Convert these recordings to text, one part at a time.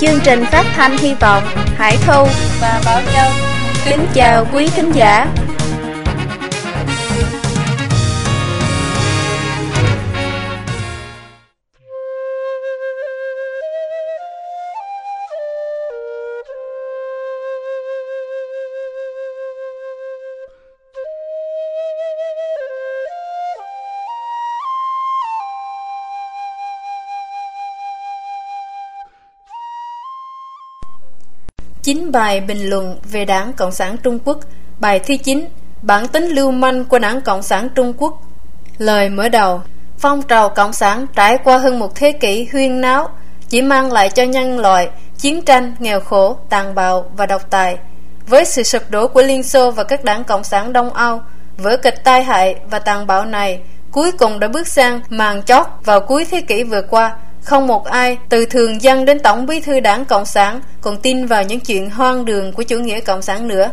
Chương trình phát thanh hy vọng, Hải Thu và Bảo Châu. Kính chào quý thính giả. Chín bài bình luận về Đảng Cộng sản Trung Quốc. Bài thứ 9 Bản tính lưu manh của Đảng Cộng sản Trung Quốc. Lời mở đầu Phong trào Cộng sản trải qua hơn một thế kỷ huyên náo Chỉ mang lại cho nhân loại chiến tranh, nghèo khổ, tàn bạo và độc tài. Với sự sụp đổ của Liên Xô và các đảng Cộng sản Đông Âu Vở kịch tai hại và tàn bạo này cuối cùng đã bước sang màn chót vào cuối thế kỷ vừa qua không một ai, từ thường dân đến Tổng bí thư đảng Cộng sản, còn tin vào những chuyện hoang đường của chủ nghĩa Cộng sản nữa.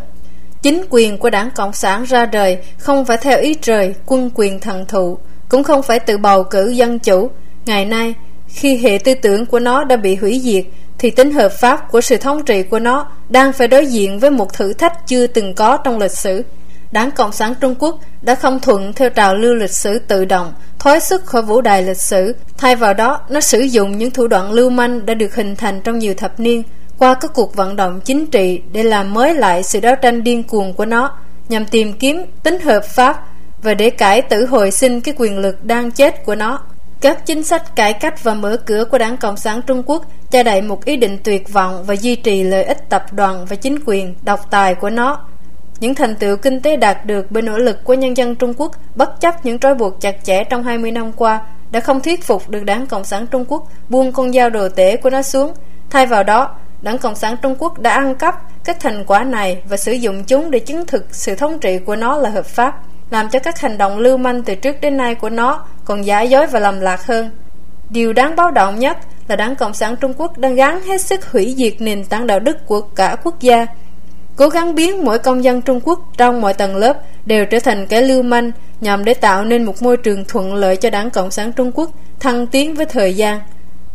Chính quyền của đảng Cộng sản ra đời không phải theo ý trời, quân quyền thần thụ, cũng không phải tự bầu cử dân chủ. Ngày nay, khi hệ tư tưởng của nó đã bị hủy diệt, thì tính hợp pháp của sự thống trị của nó đang phải đối diện với một thử thách chưa từng có trong lịch sử. Đảng Cộng sản Trung Quốc đã không thuận theo trào lưu lịch sử tự động, thoái xuất khỏi vũ đài lịch sử. Thay vào đó, nó sử dụng những thủ đoạn lưu manh đã được hình thành trong nhiều thập niên qua các cuộc vận động chính trị để làm mới lại sự đấu tranh điên cuồng của nó, nhằm tìm kiếm tính hợp pháp và để cải tử hồi sinh cái quyền lực đang chết của nó. Các chính sách cải cách và mở cửa của Đảng Cộng sản Trung Quốc che đậy một ý định tuyệt vọng và duy trì lợi ích tập đoàn và chính quyền độc tài của nó những thành tựu kinh tế đạt được bởi nỗ lực của nhân dân Trung Quốc bất chấp những trói buộc chặt chẽ trong 20 năm qua đã không thuyết phục được Đảng Cộng sản Trung Quốc buông con dao đồ tể của nó xuống. Thay vào đó, Đảng Cộng sản Trung Quốc đã ăn cắp các thành quả này và sử dụng chúng để chứng thực sự thống trị của nó là hợp pháp, làm cho các hành động lưu manh từ trước đến nay của nó còn giả dối và lầm lạc hơn. Điều đáng báo động nhất là Đảng Cộng sản Trung Quốc đang gắng hết sức hủy diệt nền tảng đạo đức của cả quốc gia cố gắng biến mỗi công dân Trung Quốc trong mọi tầng lớp đều trở thành kẻ lưu manh nhằm để tạo nên một môi trường thuận lợi cho đảng Cộng sản Trung Quốc thăng tiến với thời gian.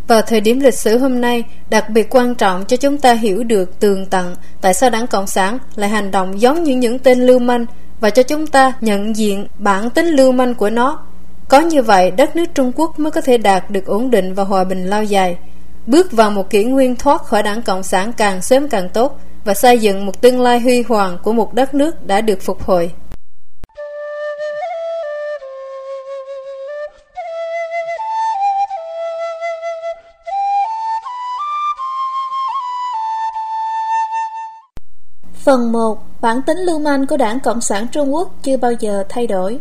Vào thời điểm lịch sử hôm nay, đặc biệt quan trọng cho chúng ta hiểu được tường tận tại sao đảng Cộng sản lại hành động giống như những tên lưu manh và cho chúng ta nhận diện bản tính lưu manh của nó. Có như vậy, đất nước Trung Quốc mới có thể đạt được ổn định và hòa bình lâu dài. Bước vào một kỷ nguyên thoát khỏi đảng Cộng sản càng sớm càng tốt, và xây dựng một tương lai huy hoàng của một đất nước đã được phục hồi. Phần 1. Bản tính lưu manh của Đảng Cộng sản Trung Quốc chưa bao giờ thay đổi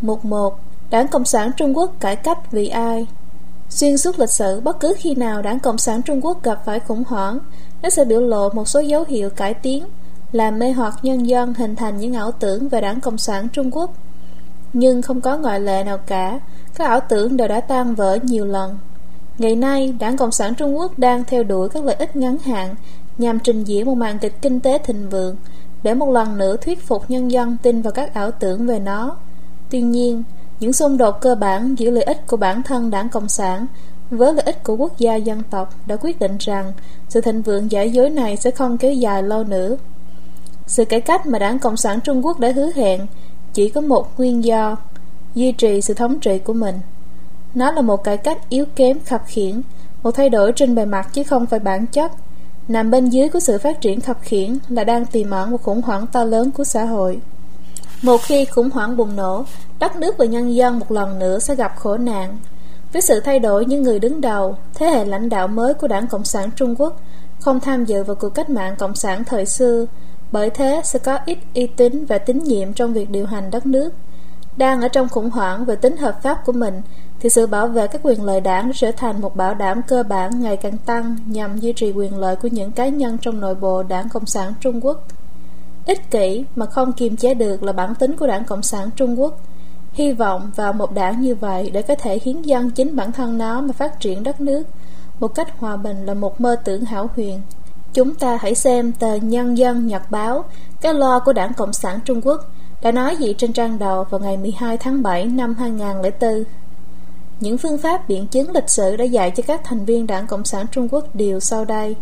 Mục 1. Đảng Cộng sản Trung Quốc cải cách vì ai? Xuyên suốt lịch sử, bất cứ khi nào Đảng Cộng sản Trung Quốc gặp phải khủng hoảng, nó sẽ biểu lộ một số dấu hiệu cải tiến, làm mê hoặc nhân dân hình thành những ảo tưởng về đảng Cộng sản Trung Quốc. Nhưng không có ngoại lệ nào cả, các ảo tưởng đều đã tan vỡ nhiều lần. Ngày nay, đảng Cộng sản Trung Quốc đang theo đuổi các lợi ích ngắn hạn nhằm trình diễn một màn kịch kinh tế thịnh vượng để một lần nữa thuyết phục nhân dân tin vào các ảo tưởng về nó. Tuy nhiên, những xung đột cơ bản giữa lợi ích của bản thân đảng Cộng sản với lợi ích của quốc gia dân tộc đã quyết định rằng sự thịnh vượng giả dối này sẽ không kéo dài lâu nữa. Sự cải cách mà đảng Cộng sản Trung Quốc đã hứa hẹn chỉ có một nguyên do, duy trì sự thống trị của mình. Nó là một cải cách yếu kém khập khiển, một thay đổi trên bề mặt chứ không phải bản chất. Nằm bên dưới của sự phát triển khập khiển là đang tiềm ẩn một khủng hoảng to lớn của xã hội. Một khi khủng hoảng bùng nổ, đất nước và nhân dân một lần nữa sẽ gặp khổ nạn, với sự thay đổi những người đứng đầu, thế hệ lãnh đạo mới của Đảng Cộng sản Trung Quốc không tham dự vào cuộc cách mạng Cộng sản thời xưa, bởi thế sẽ có ít uy tín và tín nhiệm trong việc điều hành đất nước. Đang ở trong khủng hoảng về tính hợp pháp của mình, thì sự bảo vệ các quyền lợi đảng trở thành một bảo đảm cơ bản ngày càng tăng nhằm duy trì quyền lợi của những cá nhân trong nội bộ Đảng Cộng sản Trung Quốc. Ích kỷ mà không kiềm chế được là bản tính của Đảng Cộng sản Trung Quốc – Hy vọng vào một đảng như vậy để có thể hiến dân chính bản thân nó mà phát triển đất nước một cách hòa bình là một mơ tưởng hảo huyền. Chúng ta hãy xem tờ Nhân dân Nhật Báo, cái lo của Đảng Cộng sản Trung Quốc, đã nói gì trên trang đầu vào ngày 12 tháng 7 năm 2004. những phương pháp biện chứng lịch sử đã dạy cho các thành viên đảng Cộng sản Trung Quốc điều sau đây.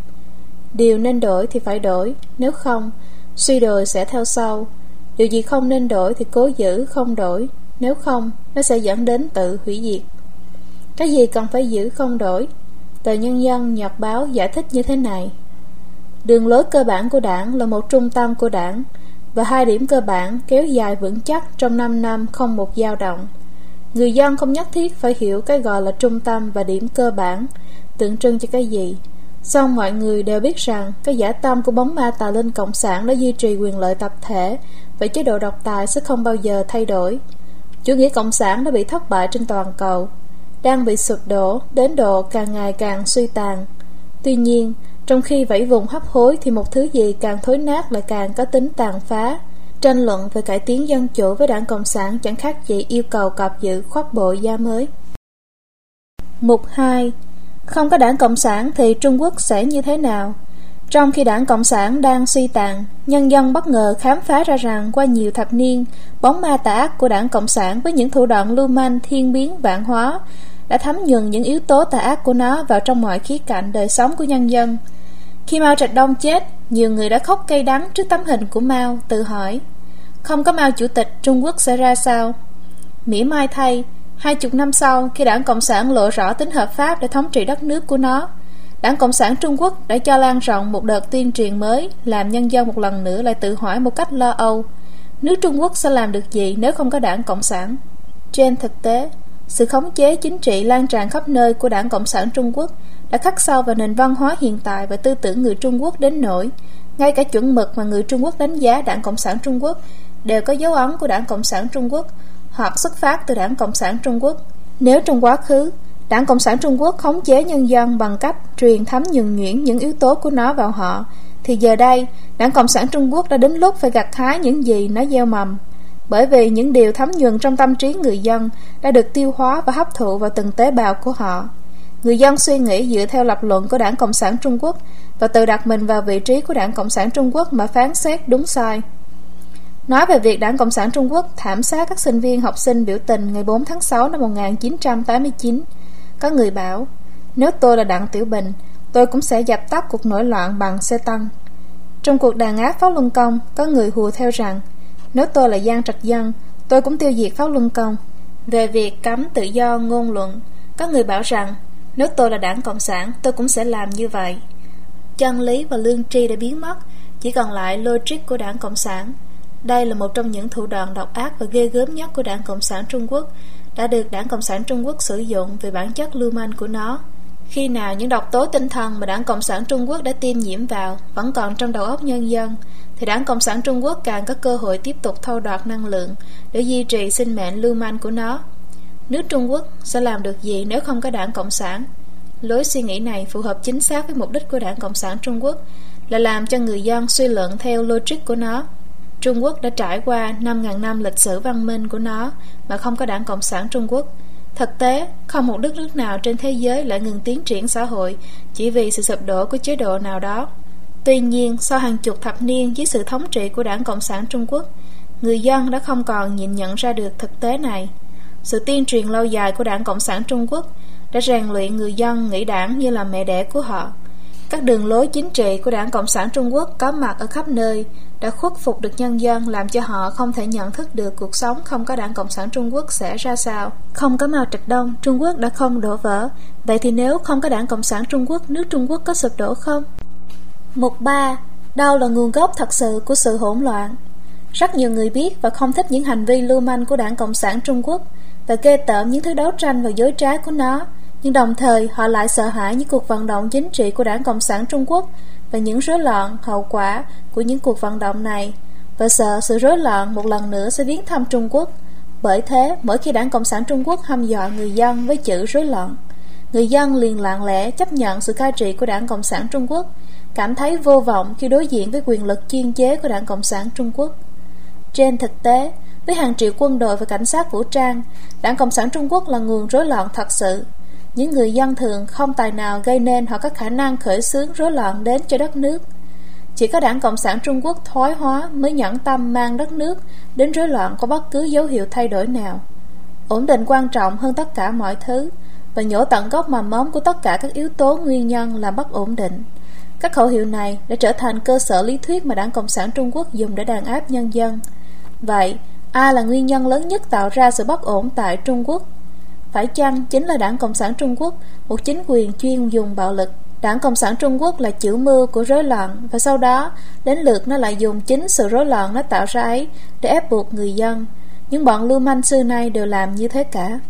Điều nên đổi thì phải đổi, nếu không, suy đồi sẽ theo sau. Điều gì không nên đổi thì cố giữ, không đổi, nếu không, nó sẽ dẫn đến tự hủy diệt. Cái gì cần phải giữ không đổi? Tờ Nhân dân Nhật báo giải thích như thế này. Đường lối cơ bản của đảng là một trung tâm của đảng và hai điểm cơ bản kéo dài vững chắc trong 5 năm không một dao động. Người dân không nhất thiết phải hiểu cái gọi là trung tâm và điểm cơ bản tượng trưng cho cái gì. Song mọi người đều biết rằng cái giả tâm của bóng ma tà linh cộng sản đã duy trì quyền lợi tập thể và chế độ độc tài sẽ không bao giờ thay đổi. Chủ nghĩa cộng sản đã bị thất bại trên toàn cầu, đang bị sụp đổ đến độ càng ngày càng suy tàn. Tuy nhiên, trong khi vẫy vùng hấp hối thì một thứ gì càng thối nát lại càng có tính tàn phá. Tranh luận về cải tiến dân chủ với đảng Cộng sản chẳng khác gì yêu cầu cọp giữ khoác bộ da mới. Mục 2 Không có đảng Cộng sản thì Trung Quốc sẽ như thế nào? Trong khi đảng Cộng sản đang suy tàn, nhân dân bất ngờ khám phá ra rằng qua nhiều thập niên, bóng ma tà ác của đảng Cộng sản với những thủ đoạn lưu manh thiên biến vạn hóa đã thấm nhuần những yếu tố tà ác của nó vào trong mọi khía cạnh đời sống của nhân dân. Khi Mao Trạch Đông chết, nhiều người đã khóc cay đắng trước tấm hình của Mao, tự hỏi, không có Mao Chủ tịch Trung Quốc sẽ ra sao? Mỉa Mai thay, hai chục năm sau, khi đảng Cộng sản lộ rõ tính hợp pháp để thống trị đất nước của nó, Đảng Cộng sản Trung Quốc đã cho lan rộng một đợt tuyên truyền mới, làm nhân dân một lần nữa lại tự hỏi một cách lo âu. Nước Trung Quốc sẽ làm được gì nếu không có đảng Cộng sản? Trên thực tế, sự khống chế chính trị lan tràn khắp nơi của đảng Cộng sản Trung Quốc đã khắc sâu vào nền văn hóa hiện tại và tư tưởng người Trung Quốc đến nỗi ngay cả chuẩn mực mà người Trung Quốc đánh giá đảng Cộng sản Trung Quốc đều có dấu ấn của đảng Cộng sản Trung Quốc hoặc xuất phát từ đảng Cộng sản Trung Quốc. Nếu trong quá khứ, đảng Cộng sản Trung Quốc khống chế nhân dân bằng cách truyền thấm nhuần nhuyễn những yếu tố của nó vào họ, thì giờ đây, đảng Cộng sản Trung Quốc đã đến lúc phải gặt hái những gì nó gieo mầm bởi vì những điều thấm nhuần trong tâm trí người dân đã được tiêu hóa và hấp thụ vào từng tế bào của họ. Người dân suy nghĩ dựa theo lập luận của Đảng Cộng sản Trung Quốc và tự đặt mình vào vị trí của Đảng Cộng sản Trung Quốc mà phán xét đúng sai. Nói về việc Đảng Cộng sản Trung Quốc thảm sát các sinh viên học sinh biểu tình ngày 4 tháng 6 năm 1989, có người bảo, nếu tôi là Đặng Tiểu Bình, tôi cũng sẽ dập tắt cuộc nổi loạn bằng xe tăng. Trong cuộc đàn áp Pháp Luân Công, có người hùa theo rằng nếu tôi là Giang Trạch Dân, tôi cũng tiêu diệt Pháp Luân Công. Về việc cấm tự do ngôn luận, có người bảo rằng nếu tôi là đảng Cộng sản, tôi cũng sẽ làm như vậy. Chân lý và lương tri đã biến mất, chỉ còn lại logic của đảng Cộng sản. Đây là một trong những thủ đoạn độc ác và ghê gớm nhất của đảng Cộng sản Trung Quốc, đã được đảng Cộng sản Trung Quốc sử dụng về bản chất lưu manh của nó. Khi nào những độc tố tinh thần mà đảng Cộng sản Trung Quốc đã tiêm nhiễm vào vẫn còn trong đầu óc nhân dân, thì đảng Cộng sản Trung Quốc càng có cơ hội tiếp tục thâu đoạt năng lượng để duy trì sinh mệnh lưu manh của nó. Nước Trung Quốc sẽ làm được gì nếu không có đảng Cộng sản? Lối suy nghĩ này phù hợp chính xác với mục đích của đảng Cộng sản Trung Quốc là làm cho người dân suy luận theo logic của nó. Trung Quốc đã trải qua 5.000 năm lịch sử văn minh của nó mà không có đảng Cộng sản Trung Quốc. Thực tế, không một đất nước nào trên thế giới lại ngừng tiến triển xã hội chỉ vì sự sụp đổ của chế độ nào đó. Tuy nhiên, sau hàng chục thập niên dưới sự thống trị của đảng Cộng sản Trung Quốc, người dân đã không còn nhìn nhận ra được thực tế này. Sự tiên truyền lâu dài của đảng Cộng sản Trung Quốc đã rèn luyện người dân nghĩ đảng như là mẹ đẻ của họ. Các đường lối chính trị của đảng Cộng sản Trung Quốc có mặt ở khắp nơi đã khuất phục được nhân dân làm cho họ không thể nhận thức được cuộc sống không có đảng Cộng sản Trung Quốc sẽ ra sao. Không có Mao Trạch Đông, Trung Quốc đã không đổ vỡ. Vậy thì nếu không có đảng Cộng sản Trung Quốc, nước Trung Quốc có sụp đổ không? Mục 3. Đâu là nguồn gốc thật sự của sự hỗn loạn? Rất nhiều người biết và không thích những hành vi lưu manh của đảng Cộng sản Trung Quốc và ghê tởm những thứ đấu tranh và dối trá của nó, nhưng đồng thời họ lại sợ hãi những cuộc vận động chính trị của đảng Cộng sản Trung Quốc và những rối loạn hậu quả của những cuộc vận động này và sợ sự rối loạn một lần nữa sẽ viếng thăm Trung Quốc. Bởi thế, mỗi khi đảng Cộng sản Trung Quốc hăm dọa người dân với chữ rối loạn, người dân liền lặng lẽ chấp nhận sự cai trị của đảng Cộng sản Trung Quốc cảm thấy vô vọng khi đối diện với quyền lực chuyên chế của Đảng Cộng sản Trung Quốc. Trên thực tế, với hàng triệu quân đội và cảnh sát vũ trang, Đảng Cộng sản Trung Quốc là nguồn rối loạn thật sự. Những người dân thường không tài nào gây nên hoặc có khả năng khởi xướng rối loạn đến cho đất nước. Chỉ có Đảng Cộng sản Trung Quốc thoái hóa mới nhẫn tâm mang đất nước đến rối loạn có bất cứ dấu hiệu thay đổi nào. ổn định quan trọng hơn tất cả mọi thứ và nhổ tận gốc mầm móng của tất cả các yếu tố nguyên nhân làm bất ổn định. Các khẩu hiệu này đã trở thành cơ sở lý thuyết mà Đảng Cộng sản Trung Quốc dùng để đàn áp nhân dân. Vậy, ai là nguyên nhân lớn nhất tạo ra sự bất ổn tại Trung Quốc? Phải chăng chính là Đảng Cộng sản Trung Quốc, một chính quyền chuyên dùng bạo lực? Đảng Cộng sản Trung Quốc là chữ mưu của rối loạn và sau đó đến lượt nó lại dùng chính sự rối loạn nó tạo ra ấy để ép buộc người dân. Những bọn lưu manh xưa nay đều làm như thế cả.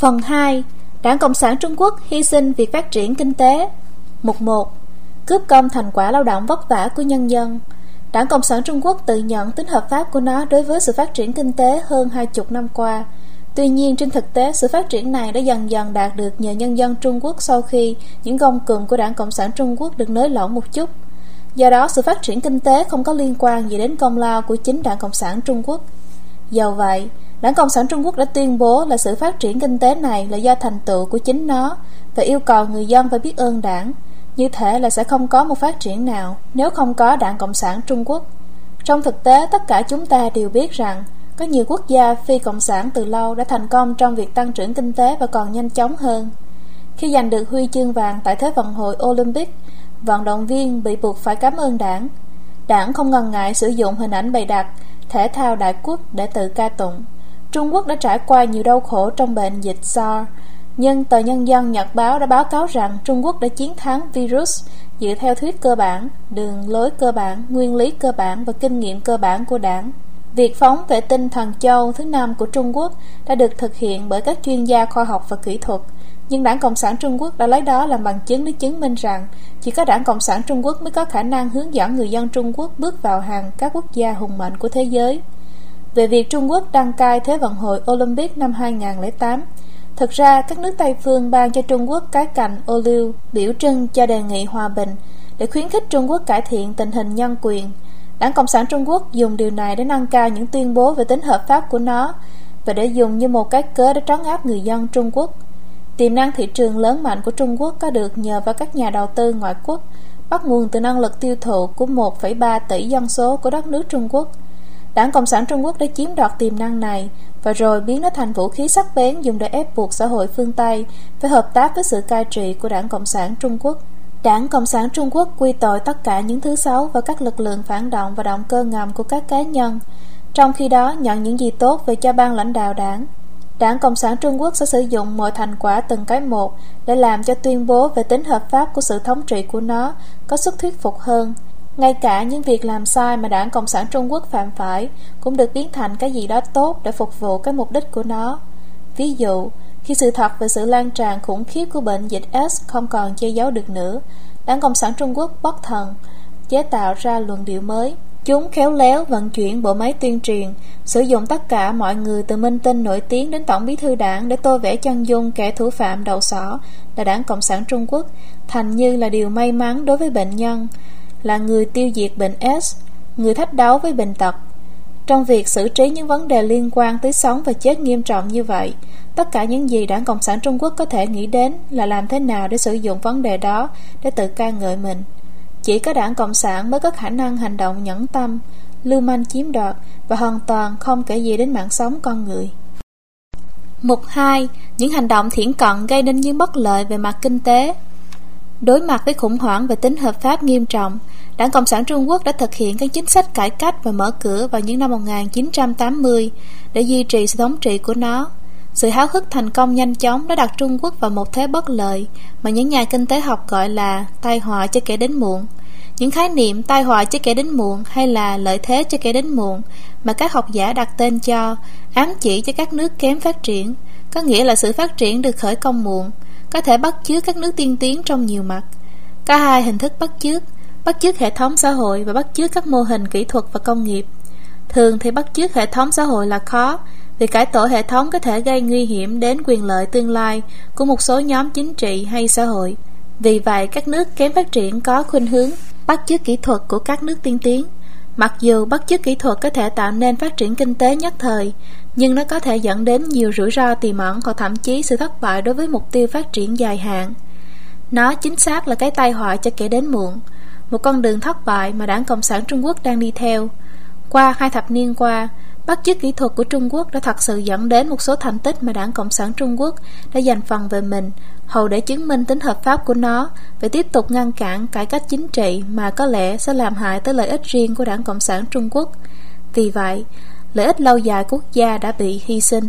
Phần 2. Đảng Cộng sản Trung Quốc hy sinh việc phát triển kinh tế Mục 1. Cướp công thành quả lao động vất vả của nhân dân Đảng Cộng sản Trung Quốc tự nhận tính hợp pháp của nó đối với sự phát triển kinh tế hơn hai chục năm qua. Tuy nhiên, trên thực tế, sự phát triển này đã dần dần đạt được nhờ nhân dân Trung Quốc sau khi những gông cường của Đảng Cộng sản Trung Quốc được nới lỏng một chút. Do đó, sự phát triển kinh tế không có liên quan gì đến công lao của chính Đảng Cộng sản Trung Quốc. Do vậy, Đảng Cộng sản Trung Quốc đã tuyên bố là sự phát triển kinh tế này là do thành tựu của chính nó và yêu cầu người dân phải biết ơn đảng. Như thế là sẽ không có một phát triển nào nếu không có Đảng Cộng sản Trung Quốc. Trong thực tế, tất cả chúng ta đều biết rằng có nhiều quốc gia phi cộng sản từ lâu đã thành công trong việc tăng trưởng kinh tế và còn nhanh chóng hơn. Khi giành được huy chương vàng tại Thế vận hội Olympic, vận động viên bị buộc phải cảm ơn đảng. Đảng không ngần ngại sử dụng hình ảnh bày đặt thể thao đại quốc để tự ca tụng. Trung Quốc đã trải qua nhiều đau khổ trong bệnh dịch SARS, nhưng tờ Nhân dân Nhật báo đã báo cáo rằng Trung Quốc đã chiến thắng virus dựa theo thuyết cơ bản, đường lối cơ bản, nguyên lý cơ bản và kinh nghiệm cơ bản của đảng. Việc phóng vệ tinh Thần Châu thứ năm của Trung Quốc đã được thực hiện bởi các chuyên gia khoa học và kỹ thuật, nhưng Đảng Cộng sản Trung Quốc đã lấy đó làm bằng chứng để chứng minh rằng chỉ có Đảng Cộng sản Trung Quốc mới có khả năng hướng dẫn người dân Trung Quốc bước vào hàng các quốc gia hùng mạnh của thế giới về việc Trung Quốc đăng cai Thế vận hội Olympic năm 2008. Thực ra, các nước Tây phương ban cho Trung Quốc cái cành ô liu biểu trưng cho đề nghị hòa bình để khuyến khích Trung Quốc cải thiện tình hình nhân quyền. Đảng Cộng sản Trung Quốc dùng điều này để nâng cao những tuyên bố về tính hợp pháp của nó và để dùng như một cái cớ để trấn áp người dân Trung Quốc. Tiềm năng thị trường lớn mạnh của Trung Quốc có được nhờ vào các nhà đầu tư ngoại quốc, bắt nguồn từ năng lực tiêu thụ của 1,3 tỷ dân số của đất nước Trung Quốc – Đảng Cộng sản Trung Quốc đã chiếm đoạt tiềm năng này và rồi biến nó thành vũ khí sắc bén dùng để ép buộc xã hội phương Tây phải hợp tác với sự cai trị của Đảng Cộng sản Trung Quốc. Đảng Cộng sản Trung Quốc quy tội tất cả những thứ xấu và các lực lượng phản động và động cơ ngầm của các cá nhân, trong khi đó nhận những gì tốt về cho ban lãnh đạo đảng. Đảng Cộng sản Trung Quốc sẽ sử dụng mọi thành quả từng cái một để làm cho tuyên bố về tính hợp pháp của sự thống trị của nó có sức thuyết phục hơn, ngay cả những việc làm sai mà đảng Cộng sản Trung Quốc phạm phải cũng được biến thành cái gì đó tốt để phục vụ cái mục đích của nó. Ví dụ, khi sự thật về sự lan tràn khủng khiếp của bệnh dịch S không còn che giấu được nữa, đảng Cộng sản Trung Quốc bất thần, chế tạo ra luận điệu mới. Chúng khéo léo vận chuyển bộ máy tuyên truyền, sử dụng tất cả mọi người từ minh tinh nổi tiếng đến tổng bí thư đảng để tô vẽ chân dung kẻ thủ phạm đầu sỏ là đảng Cộng sản Trung Quốc, thành như là điều may mắn đối với bệnh nhân là người tiêu diệt bệnh S, người thách đấu với bệnh tật. Trong việc xử trí những vấn đề liên quan tới sống và chết nghiêm trọng như vậy, tất cả những gì Đảng Cộng sản Trung Quốc có thể nghĩ đến là làm thế nào để sử dụng vấn đề đó để tự ca ngợi mình. Chỉ có Đảng Cộng sản mới có khả năng hành động nhẫn tâm, lưu manh chiếm đoạt và hoàn toàn không kể gì đến mạng sống con người. Mục 2. Những hành động thiển cận gây nên những bất lợi về mặt kinh tế Đối mặt với khủng hoảng về tính hợp pháp nghiêm trọng, Đảng Cộng sản Trung Quốc đã thực hiện các chính sách cải cách và mở cửa vào những năm 1980 để duy trì sự thống trị của nó. Sự háo hức thành công nhanh chóng đã đặt Trung Quốc vào một thế bất lợi mà những nhà kinh tế học gọi là tai họa cho kẻ đến muộn. Những khái niệm tai họa cho kẻ đến muộn hay là lợi thế cho kẻ đến muộn mà các học giả đặt tên cho ám chỉ cho các nước kém phát triển, có nghĩa là sự phát triển được khởi công muộn, có thể bắt chước các nước tiên tiến trong nhiều mặt. Cả hai hình thức bắt chước, bắt chước hệ thống xã hội và bắt chước các mô hình kỹ thuật và công nghiệp. Thường thì bắt chước hệ thống xã hội là khó, vì cải tổ hệ thống có thể gây nguy hiểm đến quyền lợi tương lai của một số nhóm chính trị hay xã hội. Vì vậy, các nước kém phát triển có khuynh hướng bắt chước kỹ thuật của các nước tiên tiến. Mặc dù bất chức kỹ thuật có thể tạo nên phát triển kinh tế nhất thời, nhưng nó có thể dẫn đến nhiều rủi ro tiềm ẩn hoặc thậm chí sự thất bại đối với mục tiêu phát triển dài hạn. Nó chính xác là cái tai họa cho kẻ đến muộn, một con đường thất bại mà đảng Cộng sản Trung Quốc đang đi theo. Qua hai thập niên qua, bắt chước kỹ thuật của Trung Quốc đã thật sự dẫn đến một số thành tích mà đảng Cộng sản Trung Quốc đã giành phần về mình, hầu để chứng minh tính hợp pháp của nó và tiếp tục ngăn cản cải cách chính trị mà có lẽ sẽ làm hại tới lợi ích riêng của đảng Cộng sản Trung Quốc. Vì vậy, lợi ích lâu dài quốc gia đã bị hy sinh.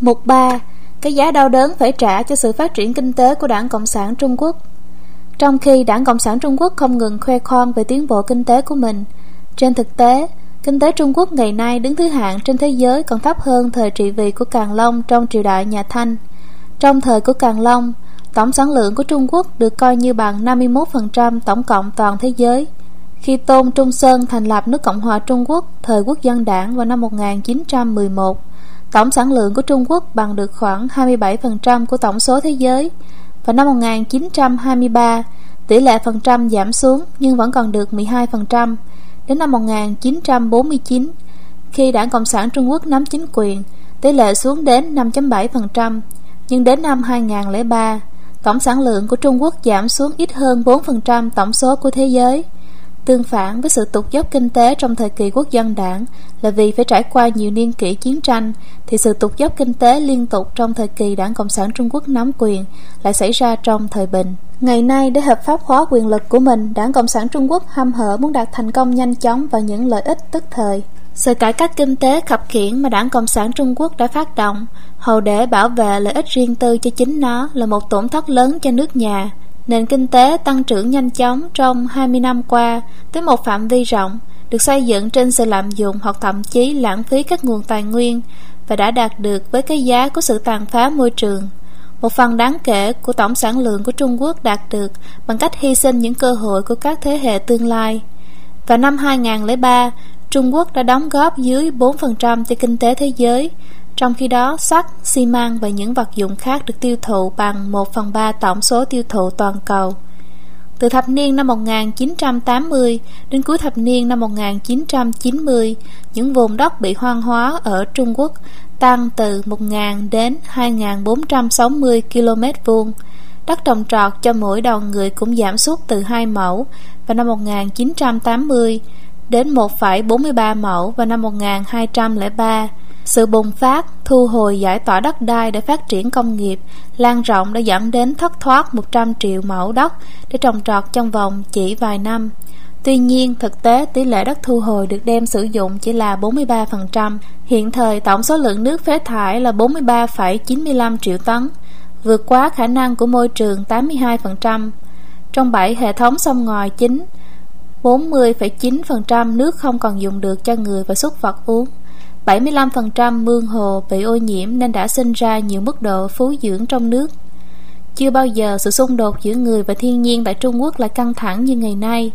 Mục 3. Cái giá đau đớn phải trả cho sự phát triển kinh tế của đảng Cộng sản Trung Quốc Trong khi đảng Cộng sản Trung Quốc không ngừng khoe khoang về tiến bộ kinh tế của mình, trên thực tế, kinh tế Trung Quốc ngày nay đứng thứ hạng trên thế giới còn thấp hơn thời trị vì của Càn Long trong triều đại nhà Thanh. Trong thời của Càn Long, tổng sản lượng của Trung Quốc được coi như bằng 51% tổng cộng toàn thế giới. Khi Tôn Trung Sơn thành lập nước Cộng hòa Trung Quốc thời quốc dân đảng vào năm 1911, tổng sản lượng của Trung Quốc bằng được khoảng 27% của tổng số thế giới. Vào năm 1923, tỷ lệ phần trăm giảm xuống nhưng vẫn còn được 12%. Đến năm 1949, khi Đảng Cộng sản Trung Quốc nắm chính quyền, tỷ lệ xuống đến 5.7%, nhưng đến năm 2003, tổng sản lượng của Trung Quốc giảm xuống ít hơn 4% tổng số của thế giới. Tương phản với sự tụt dốc kinh tế trong thời kỳ quốc dân đảng là vì phải trải qua nhiều niên kỷ chiến tranh, thì sự tụt dốc kinh tế liên tục trong thời kỳ đảng Cộng sản Trung Quốc nắm quyền lại xảy ra trong thời bình. Ngày nay, để hợp pháp hóa quyền lực của mình, đảng Cộng sản Trung Quốc hăm hở muốn đạt thành công nhanh chóng và những lợi ích tức thời. Sự cải cách kinh tế khập khiển mà đảng Cộng sản Trung Quốc đã phát động, hầu để bảo vệ lợi ích riêng tư cho chính nó là một tổn thất lớn cho nước nhà. Nền kinh tế tăng trưởng nhanh chóng trong 20 năm qua tới một phạm vi rộng, được xây dựng trên sự lạm dụng hoặc thậm chí lãng phí các nguồn tài nguyên và đã đạt được với cái giá của sự tàn phá môi trường. Một phần đáng kể của tổng sản lượng của Trung Quốc đạt được bằng cách hy sinh những cơ hội của các thế hệ tương lai. Vào năm 2003, Trung Quốc đã đóng góp dưới 4% cho kinh tế thế giới, trong khi đó sắt, xi măng và những vật dụng khác được tiêu thụ bằng 1 phần 3 tổng số tiêu thụ toàn cầu. Từ thập niên năm 1980 đến cuối thập niên năm 1990, những vùng đất bị hoang hóa ở Trung Quốc tăng từ 1.000 đến 2.460 km vuông. Đất trồng trọt cho mỗi đầu người cũng giảm sút từ 2 mẫu vào năm 1980 đến 1,43 mẫu vào năm 1203. Sự bùng phát, thu hồi giải tỏa đất đai để phát triển công nghiệp, lan rộng đã dẫn đến thất thoát 100 triệu mẫu đất để trồng trọt trong vòng chỉ vài năm. Tuy nhiên, thực tế tỷ lệ đất thu hồi được đem sử dụng chỉ là 43%. Hiện thời tổng số lượng nước phế thải là 43,95 triệu tấn, vượt quá khả năng của môi trường 82%. Trong 7 hệ thống sông ngòi chính, 40,9% nước không còn dùng được cho người và súc vật uống. 75% mương hồ bị ô nhiễm nên đã sinh ra nhiều mức độ phú dưỡng trong nước. Chưa bao giờ sự xung đột giữa người và thiên nhiên tại Trung Quốc lại căng thẳng như ngày nay.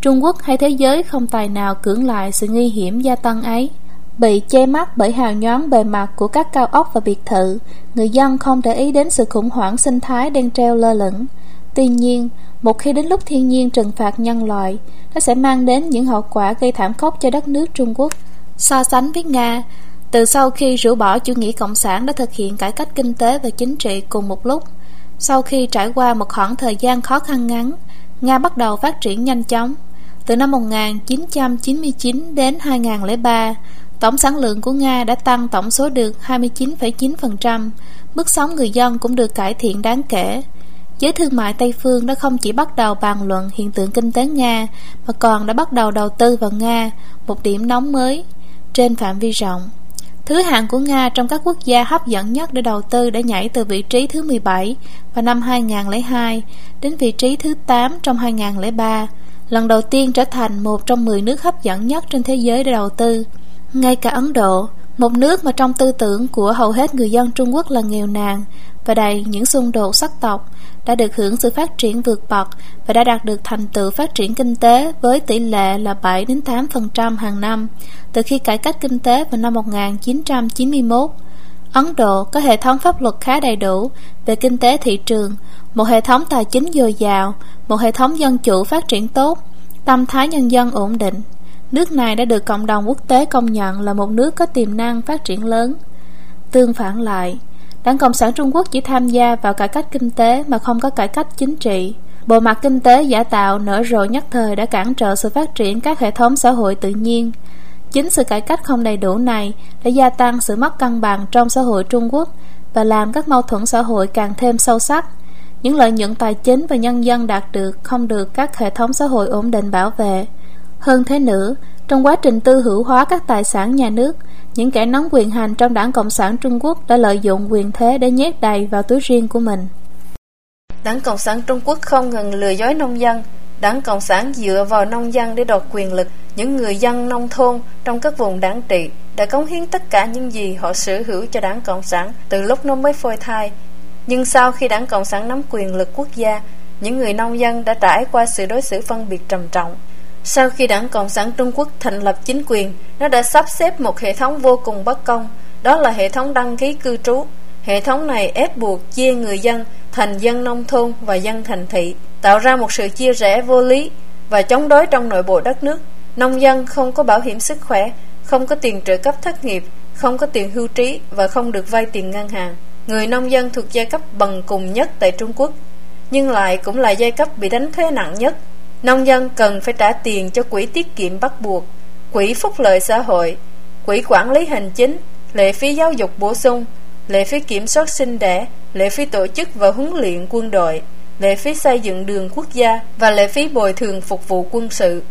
Trung Quốc hay thế giới không tài nào cưỡng lại sự nguy hiểm gia tăng ấy. Bị che mắt bởi hào nhoáng bề mặt của các cao ốc và biệt thự, người dân không để ý đến sự khủng hoảng sinh thái đang treo lơ lửng. Tuy nhiên, một khi đến lúc thiên nhiên trừng phạt nhân loại, nó sẽ mang đến những hậu quả gây thảm khốc cho đất nước Trung Quốc. So sánh với Nga, từ sau khi rũ bỏ chủ nghĩa cộng sản đã thực hiện cải cách kinh tế và chính trị cùng một lúc, sau khi trải qua một khoảng thời gian khó khăn ngắn, Nga bắt đầu phát triển nhanh chóng. Từ năm 1999 đến 2003, tổng sản lượng của Nga đã tăng tổng số được 29,9%, mức sống người dân cũng được cải thiện đáng kể. Giới thương mại Tây Phương đã không chỉ bắt đầu bàn luận hiện tượng kinh tế Nga, mà còn đã bắt đầu đầu tư vào Nga, một điểm nóng mới, trên phạm vi rộng. Thứ hạng của Nga trong các quốc gia hấp dẫn nhất để đầu tư đã nhảy từ vị trí thứ 17 vào năm 2002 đến vị trí thứ 8 trong 2003, lần đầu tiên trở thành một trong 10 nước hấp dẫn nhất trên thế giới để đầu tư. Ngay cả Ấn Độ, một nước mà trong tư tưởng của hầu hết người dân Trung Quốc là nghèo nàn và đầy những xung đột sắc tộc, đã được hưởng sự phát triển vượt bậc và đã đạt được thành tựu phát triển kinh tế với tỷ lệ là 7 đến 8% hàng năm từ khi cải cách kinh tế vào năm 1991. Ấn Độ có hệ thống pháp luật khá đầy đủ về kinh tế thị trường, một hệ thống tài chính dồi dào, một hệ thống dân chủ phát triển tốt, tâm thái nhân dân ổn định. Nước này đã được cộng đồng quốc tế công nhận là một nước có tiềm năng phát triển lớn. Tương phản lại, Đảng Cộng sản Trung Quốc chỉ tham gia vào cải cách kinh tế mà không có cải cách chính trị. Bộ mặt kinh tế giả tạo nở rộ nhất thời đã cản trở sự phát triển các hệ thống xã hội tự nhiên. Chính sự cải cách không đầy đủ này đã gia tăng sự mất cân bằng trong xã hội Trung Quốc và làm các mâu thuẫn xã hội càng thêm sâu sắc. Những lợi nhuận tài chính và nhân dân đạt được không được các hệ thống xã hội ổn định bảo vệ. Hơn thế nữa, trong quá trình tư hữu hóa các tài sản nhà nước, những kẻ nắm quyền hành trong đảng Cộng sản Trung Quốc đã lợi dụng quyền thế để nhét đầy vào túi riêng của mình. Đảng Cộng sản Trung Quốc không ngừng lừa dối nông dân. Đảng Cộng sản dựa vào nông dân để đoạt quyền lực. Những người dân nông thôn trong các vùng đảng trị đã cống hiến tất cả những gì họ sở hữu cho đảng Cộng sản từ lúc nó mới phôi thai. Nhưng sau khi đảng Cộng sản nắm quyền lực quốc gia, những người nông dân đã trải qua sự đối xử phân biệt trầm trọng. Sau khi đảng Cộng sản Trung Quốc thành lập chính quyền, nó đã sắp xếp một hệ thống vô cùng bất công, đó là hệ thống đăng ký cư trú. Hệ thống này ép buộc chia người dân thành dân nông thôn và dân thành thị, tạo ra một sự chia rẽ vô lý và chống đối trong nội bộ đất nước. Nông dân không có bảo hiểm sức khỏe, không có tiền trợ cấp thất nghiệp, không có tiền hưu trí và không được vay tiền ngân hàng. Người nông dân thuộc giai cấp bần cùng nhất tại Trung Quốc, nhưng lại cũng là giai cấp bị đánh thuế nặng nhất Nông dân cần phải trả tiền cho quỹ tiết kiệm bắt buộc, quỹ phúc lợi xã hội, quỹ quản lý hành chính, lệ phí giáo dục bổ sung, lệ phí kiểm soát sinh đẻ, lệ phí tổ chức và huấn luyện quân đội, lệ phí xây dựng đường quốc gia và lệ phí bồi thường phục vụ quân sự.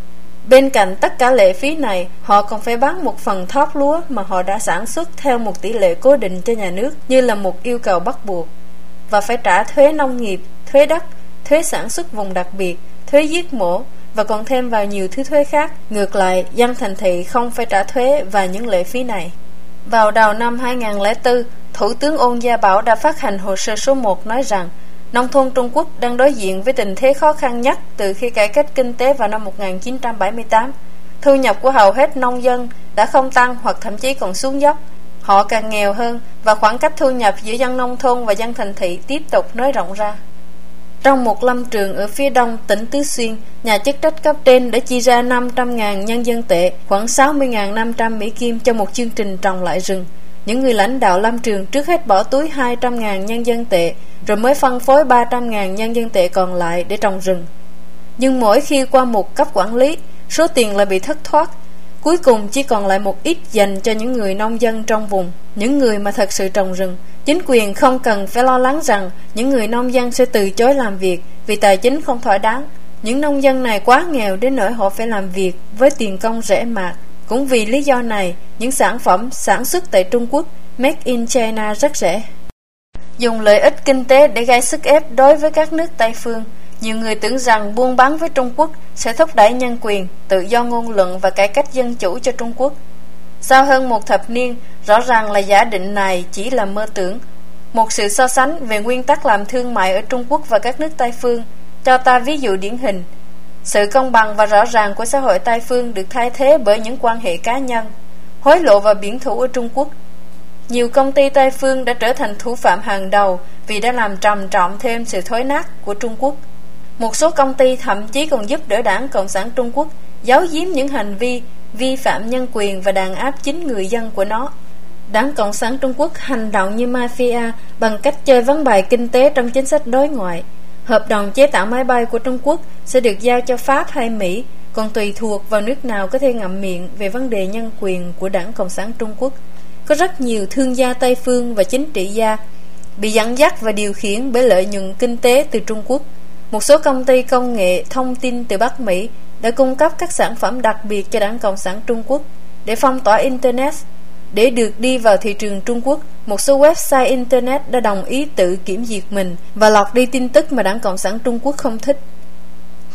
Bên cạnh tất cả lệ phí này, họ còn phải bán một phần thóc lúa mà họ đã sản xuất theo một tỷ lệ cố định cho nhà nước như là một yêu cầu bắt buộc và phải trả thuế nông nghiệp, thuế đất, thuế sản xuất vùng đặc biệt, thuế giết mổ và còn thêm vào nhiều thứ thuế khác. Ngược lại, dân thành thị không phải trả thuế và những lệ phí này. Vào đầu năm 2004, Thủ tướng Ôn Gia Bảo đã phát hành hồ sơ số 1 nói rằng nông thôn Trung Quốc đang đối diện với tình thế khó khăn nhất từ khi cải cách kinh tế vào năm 1978. Thu nhập của hầu hết nông dân đã không tăng hoặc thậm chí còn xuống dốc. Họ càng nghèo hơn và khoảng cách thu nhập giữa dân nông thôn và dân thành thị tiếp tục nới rộng ra. Trong một lâm trường ở phía đông tỉnh Tứ Xuyên, nhà chức trách cấp trên đã chi ra 500.000 nhân dân tệ, khoảng 60.500 Mỹ Kim cho một chương trình trồng lại rừng. Những người lãnh đạo lâm trường trước hết bỏ túi 200.000 nhân dân tệ, rồi mới phân phối 300.000 nhân dân tệ còn lại để trồng rừng. Nhưng mỗi khi qua một cấp quản lý, số tiền lại bị thất thoát, Cuối cùng chỉ còn lại một ít dành cho những người nông dân trong vùng, những người mà thật sự trồng rừng. Chính quyền không cần phải lo lắng rằng những người nông dân sẽ từ chối làm việc vì tài chính không thỏa đáng. Những nông dân này quá nghèo đến nỗi họ phải làm việc với tiền công rẻ mạt. Cũng vì lý do này, những sản phẩm sản xuất tại Trung Quốc Made in China rất rẻ. Dùng lợi ích kinh tế để gây sức ép đối với các nước Tây phương nhiều người tưởng rằng buôn bán với Trung Quốc sẽ thúc đẩy nhân quyền, tự do ngôn luận và cải cách dân chủ cho Trung Quốc. Sau hơn một thập niên, rõ ràng là giả định này chỉ là mơ tưởng. Một sự so sánh về nguyên tắc làm thương mại ở Trung Quốc và các nước Tây phương cho ta ví dụ điển hình. Sự công bằng và rõ ràng của xã hội Tây phương được thay thế bởi những quan hệ cá nhân, hối lộ và biển thủ ở Trung Quốc. Nhiều công ty Tây phương đã trở thành thủ phạm hàng đầu vì đã làm trầm trọng thêm sự thối nát của Trung Quốc. Một số công ty thậm chí còn giúp đỡ đảng Cộng sản Trung Quốc giấu giếm những hành vi vi phạm nhân quyền và đàn áp chính người dân của nó. Đảng Cộng sản Trung Quốc hành động như mafia bằng cách chơi vấn bài kinh tế trong chính sách đối ngoại. Hợp đồng chế tạo máy bay của Trung Quốc sẽ được giao cho Pháp hay Mỹ, còn tùy thuộc vào nước nào có thể ngậm miệng về vấn đề nhân quyền của Đảng Cộng sản Trung Quốc. Có rất nhiều thương gia Tây Phương và chính trị gia bị dẫn dắt và điều khiển bởi lợi nhuận kinh tế từ Trung Quốc – một số công ty công nghệ thông tin từ Bắc Mỹ đã cung cấp các sản phẩm đặc biệt cho đảng Cộng sản Trung Quốc để phong tỏa Internet. Để được đi vào thị trường Trung Quốc, một số website Internet đã đồng ý tự kiểm duyệt mình và lọt đi tin tức mà đảng Cộng sản Trung Quốc không thích.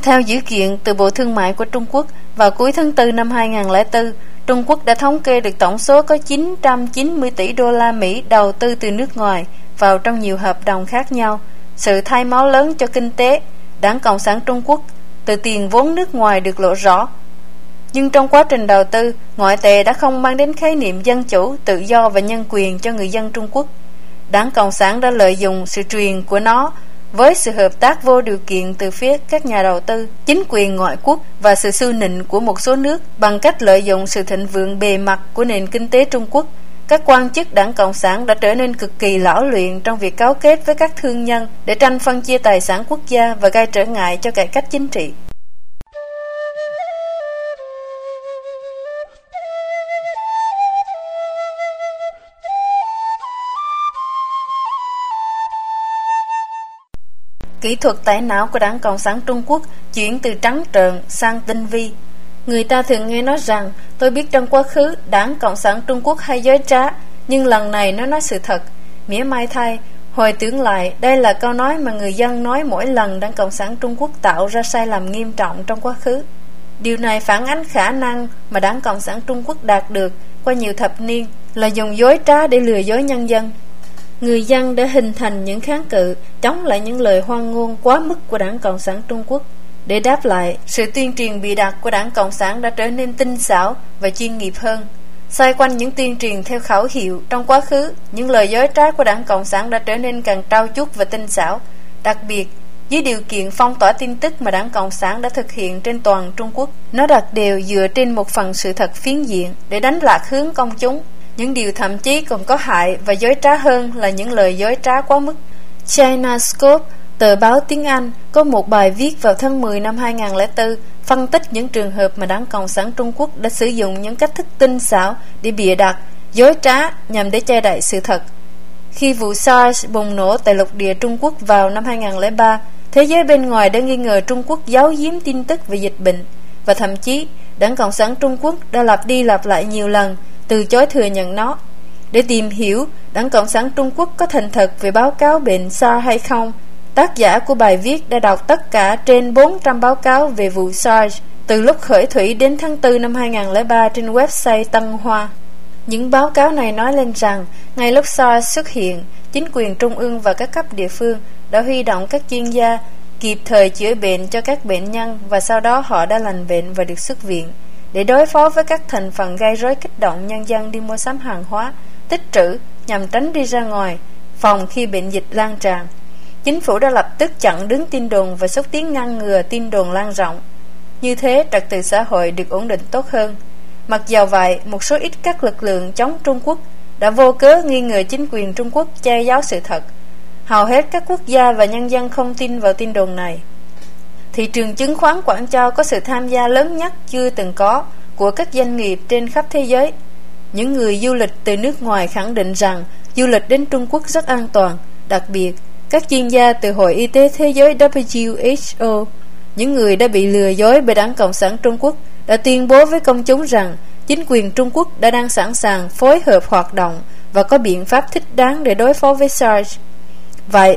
Theo dữ kiện từ Bộ Thương mại của Trung Quốc, vào cuối tháng 4 năm 2004, Trung Quốc đã thống kê được tổng số có 990 tỷ đô la Mỹ đầu tư từ nước ngoài vào trong nhiều hợp đồng khác nhau – sự thay máu lớn cho kinh tế, Đảng Cộng sản Trung Quốc từ tiền vốn nước ngoài được lộ rõ. Nhưng trong quá trình đầu tư, ngoại tệ đã không mang đến khái niệm dân chủ, tự do và nhân quyền cho người dân Trung Quốc. Đảng Cộng sản đã lợi dụng sự truyền của nó với sự hợp tác vô điều kiện từ phía các nhà đầu tư, chính quyền ngoại quốc và sự sư nịnh của một số nước bằng cách lợi dụng sự thịnh vượng bề mặt của nền kinh tế Trung Quốc các quan chức đảng Cộng sản đã trở nên cực kỳ lão luyện trong việc cáo kết với các thương nhân để tranh phân chia tài sản quốc gia và gây trở ngại cho cải cách chính trị. Kỹ thuật tẩy não của đảng Cộng sản Trung Quốc chuyển từ trắng trợn sang tinh vi. Người ta thường nghe nói rằng tôi biết trong quá khứ đảng Cộng sản Trung Quốc hay dối trá, nhưng lần này nó nói sự thật. Mỉa mai thay, hồi tưởng lại, đây là câu nói mà người dân nói mỗi lần đảng Cộng sản Trung Quốc tạo ra sai lầm nghiêm trọng trong quá khứ. Điều này phản ánh khả năng mà đảng Cộng sản Trung Quốc đạt được qua nhiều thập niên là dùng dối trá để lừa dối nhân dân người dân đã hình thành những kháng cự chống lại những lời hoang ngôn quá mức của đảng Cộng sản Trung Quốc. Để đáp lại, sự tuyên truyền bị đặt của đảng Cộng sản đã trở nên tinh xảo và chuyên nghiệp hơn. Xoay quanh những tuyên truyền theo khẩu hiệu trong quá khứ, những lời dối trá của đảng Cộng sản đã trở nên càng trau chuốt và tinh xảo. Đặc biệt, dưới điều kiện phong tỏa tin tức mà đảng Cộng sản đã thực hiện trên toàn Trung Quốc, nó đặt đều dựa trên một phần sự thật phiến diện để đánh lạc hướng công chúng những điều thậm chí còn có hại và dối trá hơn là những lời dối trá quá mức. China Scope, tờ báo tiếng Anh, có một bài viết vào tháng 10 năm 2004 phân tích những trường hợp mà Đảng Cộng sản Trung Quốc đã sử dụng những cách thức tinh xảo để bịa đặt, dối trá nhằm để che đậy sự thật. Khi vụ SARS bùng nổ tại lục địa Trung Quốc vào năm 2003, thế giới bên ngoài đã nghi ngờ Trung Quốc giấu giếm tin tức về dịch bệnh và thậm chí Đảng Cộng sản Trung Quốc đã lặp đi lặp lại nhiều lần từ chối thừa nhận nó. Để tìm hiểu Đảng Cộng sản Trung Quốc có thành thật về báo cáo bệnh SARS hay không, tác giả của bài viết đã đọc tất cả trên 400 báo cáo về vụ SARS từ lúc khởi thủy đến tháng 4 năm 2003 trên website Tân Hoa. Những báo cáo này nói lên rằng, ngay lúc SARS xuất hiện, chính quyền trung ương và các cấp địa phương đã huy động các chuyên gia kịp thời chữa bệnh cho các bệnh nhân và sau đó họ đã lành bệnh và được xuất viện để đối phó với các thành phần gây rối kích động nhân dân đi mua sắm hàng hóa, tích trữ nhằm tránh đi ra ngoài, phòng khi bệnh dịch lan tràn. Chính phủ đã lập tức chặn đứng tin đồn và xúc tiến ngăn ngừa tin đồn lan rộng. Như thế, trật tự xã hội được ổn định tốt hơn. Mặc dầu vậy, một số ít các lực lượng chống Trung Quốc đã vô cớ nghi ngờ chính quyền Trung Quốc che giấu sự thật. Hầu hết các quốc gia và nhân dân không tin vào tin đồn này. Thị trường chứng khoán Quảng Châu có sự tham gia lớn nhất chưa từng có của các doanh nghiệp trên khắp thế giới. Những người du lịch từ nước ngoài khẳng định rằng du lịch đến Trung Quốc rất an toàn, đặc biệt các chuyên gia từ Hội Y tế Thế giới WHO, những người đã bị lừa dối bởi đảng Cộng sản Trung Quốc đã tuyên bố với công chúng rằng chính quyền Trung Quốc đã đang sẵn sàng phối hợp hoạt động và có biện pháp thích đáng để đối phó với SARS. Vậy,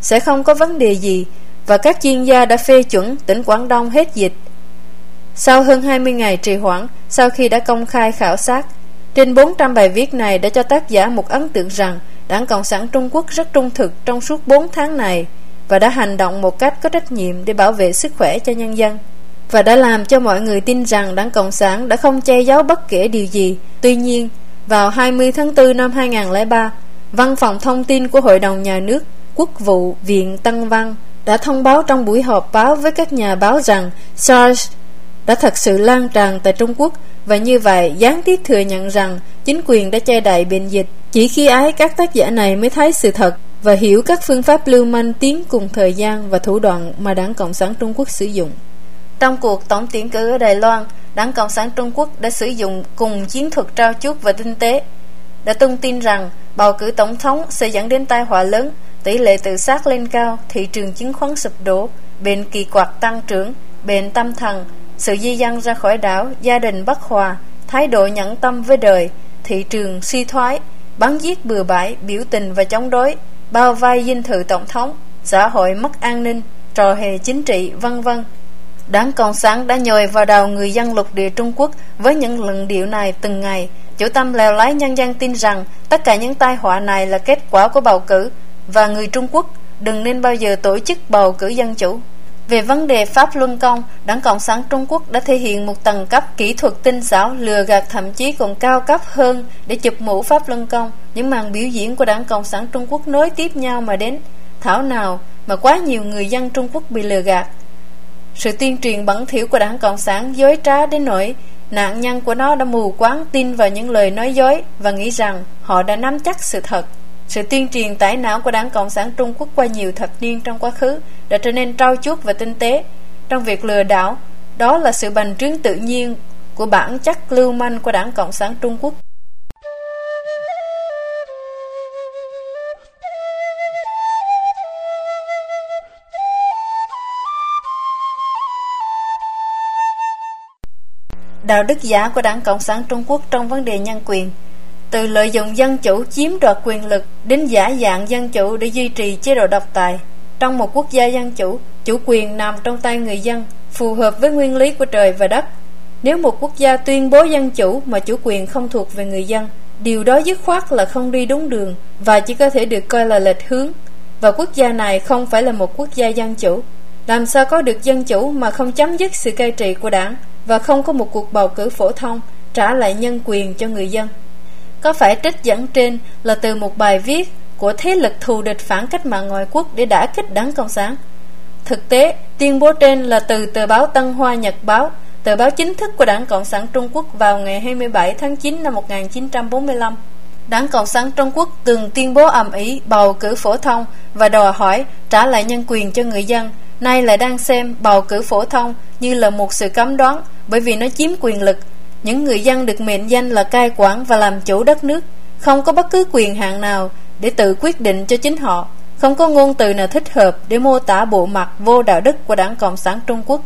sẽ không có vấn đề gì và các chuyên gia đã phê chuẩn tỉnh Quảng Đông hết dịch. Sau hơn 20 ngày trì hoãn, sau khi đã công khai khảo sát, trên 400 bài viết này đã cho tác giả một ấn tượng rằng Đảng Cộng sản Trung Quốc rất trung thực trong suốt 4 tháng này và đã hành động một cách có trách nhiệm để bảo vệ sức khỏe cho nhân dân và đã làm cho mọi người tin rằng Đảng Cộng sản đã không che giấu bất kể điều gì. Tuy nhiên, vào 20 tháng 4 năm 2003, Văn phòng Thông tin của Hội đồng Nhà nước, Quốc vụ Viện Tân Văn đã thông báo trong buổi họp báo với các nhà báo rằng SARS đã thật sự lan tràn tại Trung Quốc và như vậy gián tiếp thừa nhận rằng chính quyền đã che đậy bệnh dịch. Chỉ khi ấy các tác giả này mới thấy sự thật và hiểu các phương pháp lưu manh tiến cùng thời gian và thủ đoạn mà Đảng Cộng sản Trung Quốc sử dụng. Trong cuộc tổng tuyển cử ở Đài Loan, Đảng Cộng sản Trung Quốc đã sử dụng cùng chiến thuật trao chuốt và tinh tế, đã tung tin rằng bầu cử tổng thống sẽ dẫn đến tai họa lớn tỷ lệ tự sát lên cao, thị trường chứng khoán sụp đổ, bệnh kỳ quặc tăng trưởng, bệnh tâm thần, sự di dân ra khỏi đảo, gia đình bất hòa, thái độ nhẫn tâm với đời, thị trường suy thoái, bắn giết bừa bãi, biểu tình và chống đối, bao vai dinh thự tổng thống, xã hội mất an ninh, trò hề chính trị, vân vân. Đảng Cộng sản đã nhồi vào đầu người dân lục địa Trung Quốc với những luận điệu này từng ngày. Chủ tâm lèo lái nhân dân tin rằng tất cả những tai họa này là kết quả của bầu cử và người Trung Quốc đừng nên bao giờ tổ chức bầu cử dân chủ. Về vấn đề Pháp Luân Công, Đảng Cộng sản Trung Quốc đã thể hiện một tầng cấp kỹ thuật tinh xảo lừa gạt thậm chí còn cao cấp hơn để chụp mũ Pháp Luân Công. Những màn biểu diễn của Đảng Cộng sản Trung Quốc nối tiếp nhau mà đến. Thảo nào, mà quá nhiều người dân Trung Quốc bị lừa gạt. Sự tuyên truyền bẩn thỉu của đảng Cộng sản dối trá đến nỗi nạn nhân của nó đã mù quáng tin vào những lời nói dối và nghĩ rằng họ đã nắm chắc sự thật. Sự tuyên truyền tải não của đảng Cộng sản Trung Quốc qua nhiều thập niên trong quá khứ đã trở nên trau chuốt và tinh tế. Trong việc lừa đảo, đó là sự bành trướng tự nhiên của bản chất lưu manh của đảng Cộng sản Trung Quốc. đạo đức giả của đảng Cộng sản Trung Quốc trong vấn đề nhân quyền từ lợi dụng dân chủ chiếm đoạt quyền lực đến giả dạng dân chủ để duy trì chế độ độc tài trong một quốc gia dân chủ chủ quyền nằm trong tay người dân, phù hợp với nguyên lý của trời và đất. Nếu một quốc gia tuyên bố dân chủ mà chủ quyền không thuộc về người dân, điều đó dứt khoát là không đi đúng đường và chỉ có thể được coi là lệch hướng. Và quốc gia này không phải là một quốc gia dân chủ. Làm sao có được dân chủ mà không chấm dứt sự cai trị của đảng và không có một cuộc bầu cử phổ thông trả lại nhân quyền cho người dân. Có phải trích dẫn trên là từ một bài viết của thế lực thù địch phản cách mạng ngoại quốc để đả kích đảng Cộng sản? Thực tế, tuyên bố trên là từ tờ báo Tân Hoa Nhật Báo, tờ báo chính thức của Đảng Cộng sản Trung Quốc vào ngày 27 tháng 9 năm 1945. Đảng Cộng sản Trung Quốc từng tuyên bố ầm ĩ bầu cử phổ thông và đòi hỏi trả lại nhân quyền cho người dân nay lại đang xem bầu cử phổ thông như là một sự cấm đoán bởi vì nó chiếm quyền lực. Những người dân được mệnh danh là cai quản và làm chủ đất nước, không có bất cứ quyền hạn nào để tự quyết định cho chính họ, không có ngôn từ nào thích hợp để mô tả bộ mặt vô đạo đức của Đảng Cộng sản Trung Quốc.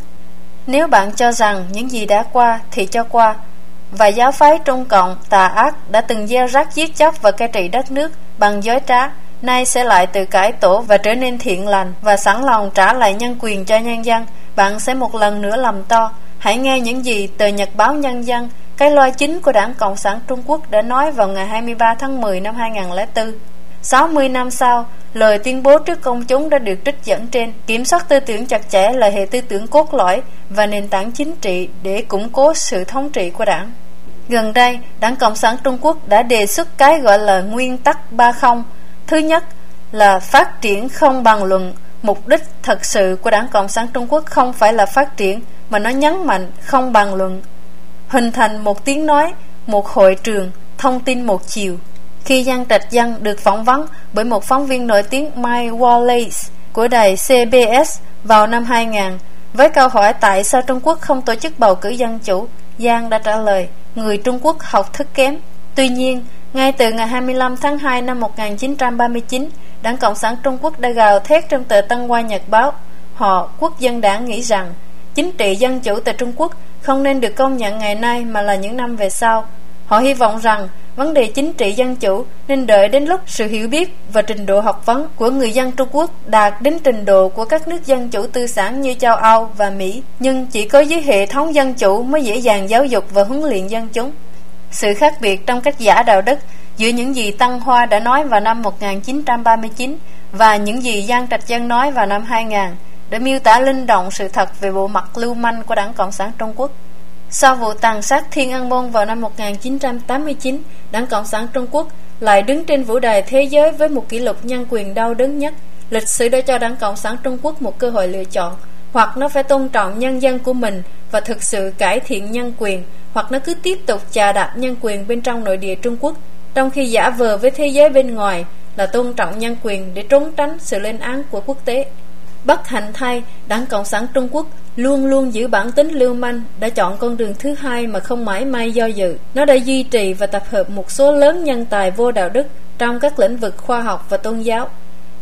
Nếu bạn cho rằng những gì đã qua thì cho qua, và giáo phái Trung Cộng tà ác đã từng gieo rắc giết chóc và cai trị đất nước bằng dối trá, nay sẽ lại tự cải tổ và trở nên thiện lành và sẵn lòng trả lại nhân quyền cho nhân dân, bạn sẽ một lần nữa lầm to. Hãy nghe những gì tờ Nhật báo Nhân dân, cái loa chính của Đảng Cộng sản Trung Quốc đã nói vào ngày 23 tháng 10 năm 2004. 60 năm sau, lời tuyên bố trước công chúng đã được trích dẫn trên. Kiểm soát tư tưởng chặt chẽ là hệ tư tưởng cốt lõi và nền tảng chính trị để củng cố sự thống trị của đảng. Gần đây, Đảng Cộng sản Trung Quốc đã đề xuất cái gọi là nguyên tắc ba không Thứ nhất là phát triển không bằng luận. Mục đích thật sự của Đảng Cộng sản Trung Quốc không phải là phát triển, mà nó nhấn mạnh không bằng luận. Hình thành một tiếng nói, một hội trường, thông tin một chiều. Khi Giang Trạch Dân được phỏng vấn bởi một phóng viên nổi tiếng Mike Wallace của đài CBS vào năm 2000 với câu hỏi tại sao Trung Quốc không tổ chức bầu cử dân chủ, Giang đã trả lời người Trung Quốc học thức kém. Tuy nhiên, ngay từ ngày 25 tháng 2 năm 1939, Đảng Cộng sản Trung Quốc đã gào thét trong tờ Tân Hoa Nhật Báo. Họ, quốc dân đảng nghĩ rằng chính trị dân chủ tại Trung Quốc không nên được công nhận ngày nay mà là những năm về sau. Họ hy vọng rằng vấn đề chính trị dân chủ nên đợi đến lúc sự hiểu biết và trình độ học vấn của người dân Trung Quốc đạt đến trình độ của các nước dân chủ tư sản như châu Âu và Mỹ, nhưng chỉ có dưới hệ thống dân chủ mới dễ dàng giáo dục và huấn luyện dân chúng. Sự khác biệt trong cách giả đạo đức giữa những gì Tăng Hoa đã nói vào năm 1939 và những gì Giang Trạch Dân nói vào năm 2000 để miêu tả linh động sự thật về bộ mặt lưu manh của Đảng Cộng sản Trung Quốc. Sau vụ tàn sát Thiên An Môn vào năm 1989, Đảng Cộng sản Trung Quốc lại đứng trên vũ đài thế giới với một kỷ lục nhân quyền đau đớn nhất. Lịch sử đã cho Đảng Cộng sản Trung Quốc một cơ hội lựa chọn, hoặc nó phải tôn trọng nhân dân của mình và thực sự cải thiện nhân quyền, hoặc nó cứ tiếp tục chà đạp nhân quyền bên trong nội địa Trung Quốc, trong khi giả vờ với thế giới bên ngoài là tôn trọng nhân quyền để trốn tránh sự lên án của quốc tế. Bất hạnh thay, Đảng Cộng sản Trung Quốc luôn luôn giữ bản tính lưu manh, đã chọn con đường thứ hai mà không mãi may do dự. Nó đã duy trì và tập hợp một số lớn nhân tài vô đạo đức trong các lĩnh vực khoa học và tôn giáo,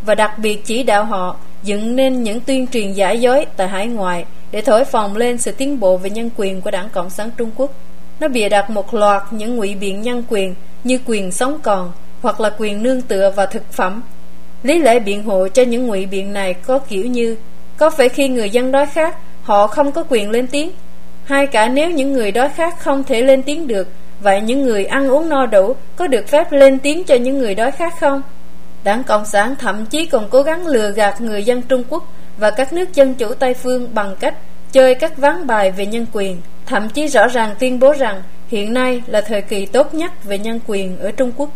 và đặc biệt chỉ đạo họ dựng nên những tuyên truyền giả dối tại hải ngoại để thổi phồng lên sự tiến bộ về nhân quyền của Đảng Cộng sản Trung Quốc. Nó bịa đặt một loạt những ngụy biện nhân quyền như quyền sống còn hoặc là quyền nương tựa và thực phẩm. Lý lẽ biện hộ cho những ngụy biện này có kiểu như có phải khi người dân đói khát họ không có quyền lên tiếng hay cả nếu những người đói khát không thể lên tiếng được vậy những người ăn uống no đủ có được phép lên tiếng cho những người đói khát không? Đảng Cộng sản thậm chí còn cố gắng lừa gạt người dân Trung Quốc và các nước dân chủ Tây Phương bằng cách chơi các ván bài về nhân quyền, thậm chí rõ ràng tuyên bố rằng hiện nay là thời kỳ tốt nhất về nhân quyền ở Trung Quốc.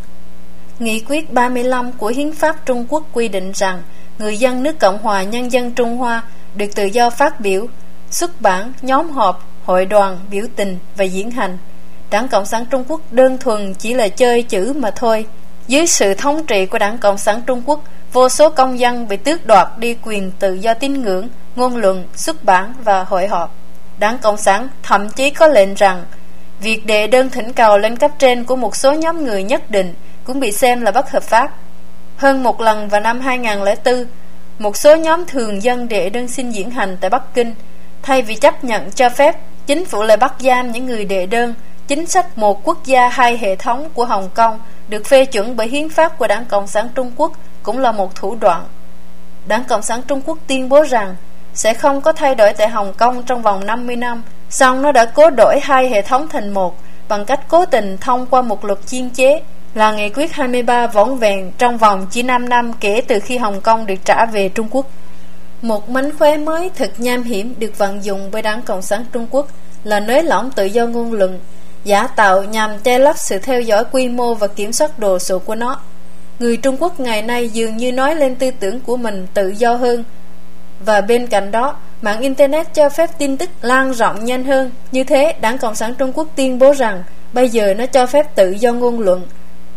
Nghị quyết 35 của Hiến pháp Trung Quốc quy định rằng người dân nước Cộng hòa Nhân dân Trung Hoa được tự do phát biểu, xuất bản, nhóm họp, hội đoàn, biểu tình và diễn hành. Đảng Cộng sản Trung Quốc đơn thuần chỉ là chơi chữ mà thôi. Dưới sự thống trị của Đảng Cộng sản Trung Quốc, vô số công dân bị tước đoạt đi quyền tự do tín ngưỡng, ngôn luận, xuất bản và hội họp. Đảng Cộng sản thậm chí có lệnh rằng việc đệ đơn thỉnh cầu lên cấp trên của một số nhóm người nhất định cũng bị xem là bất hợp pháp. Hơn một lần vào năm 2004, một số nhóm thường dân đệ đơn xin diễn hành tại Bắc Kinh. Thay vì chấp nhận cho phép, chính phủ lại bắt giam những người đệ đơn. Chính sách một quốc gia hai hệ thống của Hồng Kông được phê chuẩn bởi hiến pháp của Đảng Cộng sản Trung Quốc cũng là một thủ đoạn. Đảng Cộng sản Trung Quốc tuyên bố rằng sẽ không có thay đổi tại Hồng Kông trong vòng 50 năm, song nó đã cố đổi hai hệ thống thành một bằng cách cố tình thông qua một luật chiên chế là nghị quyết 23 võng vẹn trong vòng chỉ 5 năm kể từ khi Hồng Kông được trả về Trung Quốc. Một mánh khóe mới thật nham hiểm được vận dụng bởi Đảng Cộng sản Trung Quốc là nới lỏng tự do ngôn luận, giả tạo nhằm che lấp sự theo dõi quy mô và kiểm soát đồ sộ của nó. Người Trung Quốc ngày nay dường như nói lên tư tưởng của mình tự do hơn, và bên cạnh đó, mạng Internet cho phép tin tức lan rộng nhanh hơn. Như thế, Đảng Cộng sản Trung Quốc tuyên bố rằng bây giờ nó cho phép tự do ngôn luận,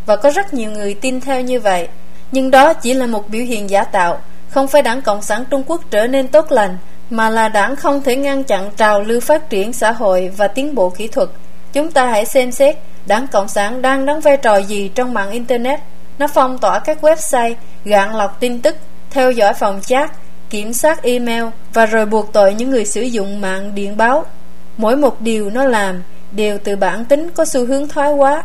và có rất nhiều người tin theo như vậy. Nhưng đó chỉ là một biểu hiện giả tạo, không phải đảng Cộng sản Trung Quốc trở nên tốt lành, mà là đảng không thể ngăn chặn trào lưu phát triển xã hội và tiến bộ kỹ thuật. Chúng ta hãy xem xét đảng Cộng sản đang đóng vai trò gì trong mạng Internet. Nó phong tỏa các website, gạn lọc tin tức, theo dõi phòng chat, kiểm soát email và rồi buộc tội những người sử dụng mạng điện báo. Mỗi một điều nó làm đều từ bản tính có xu hướng thoái hóa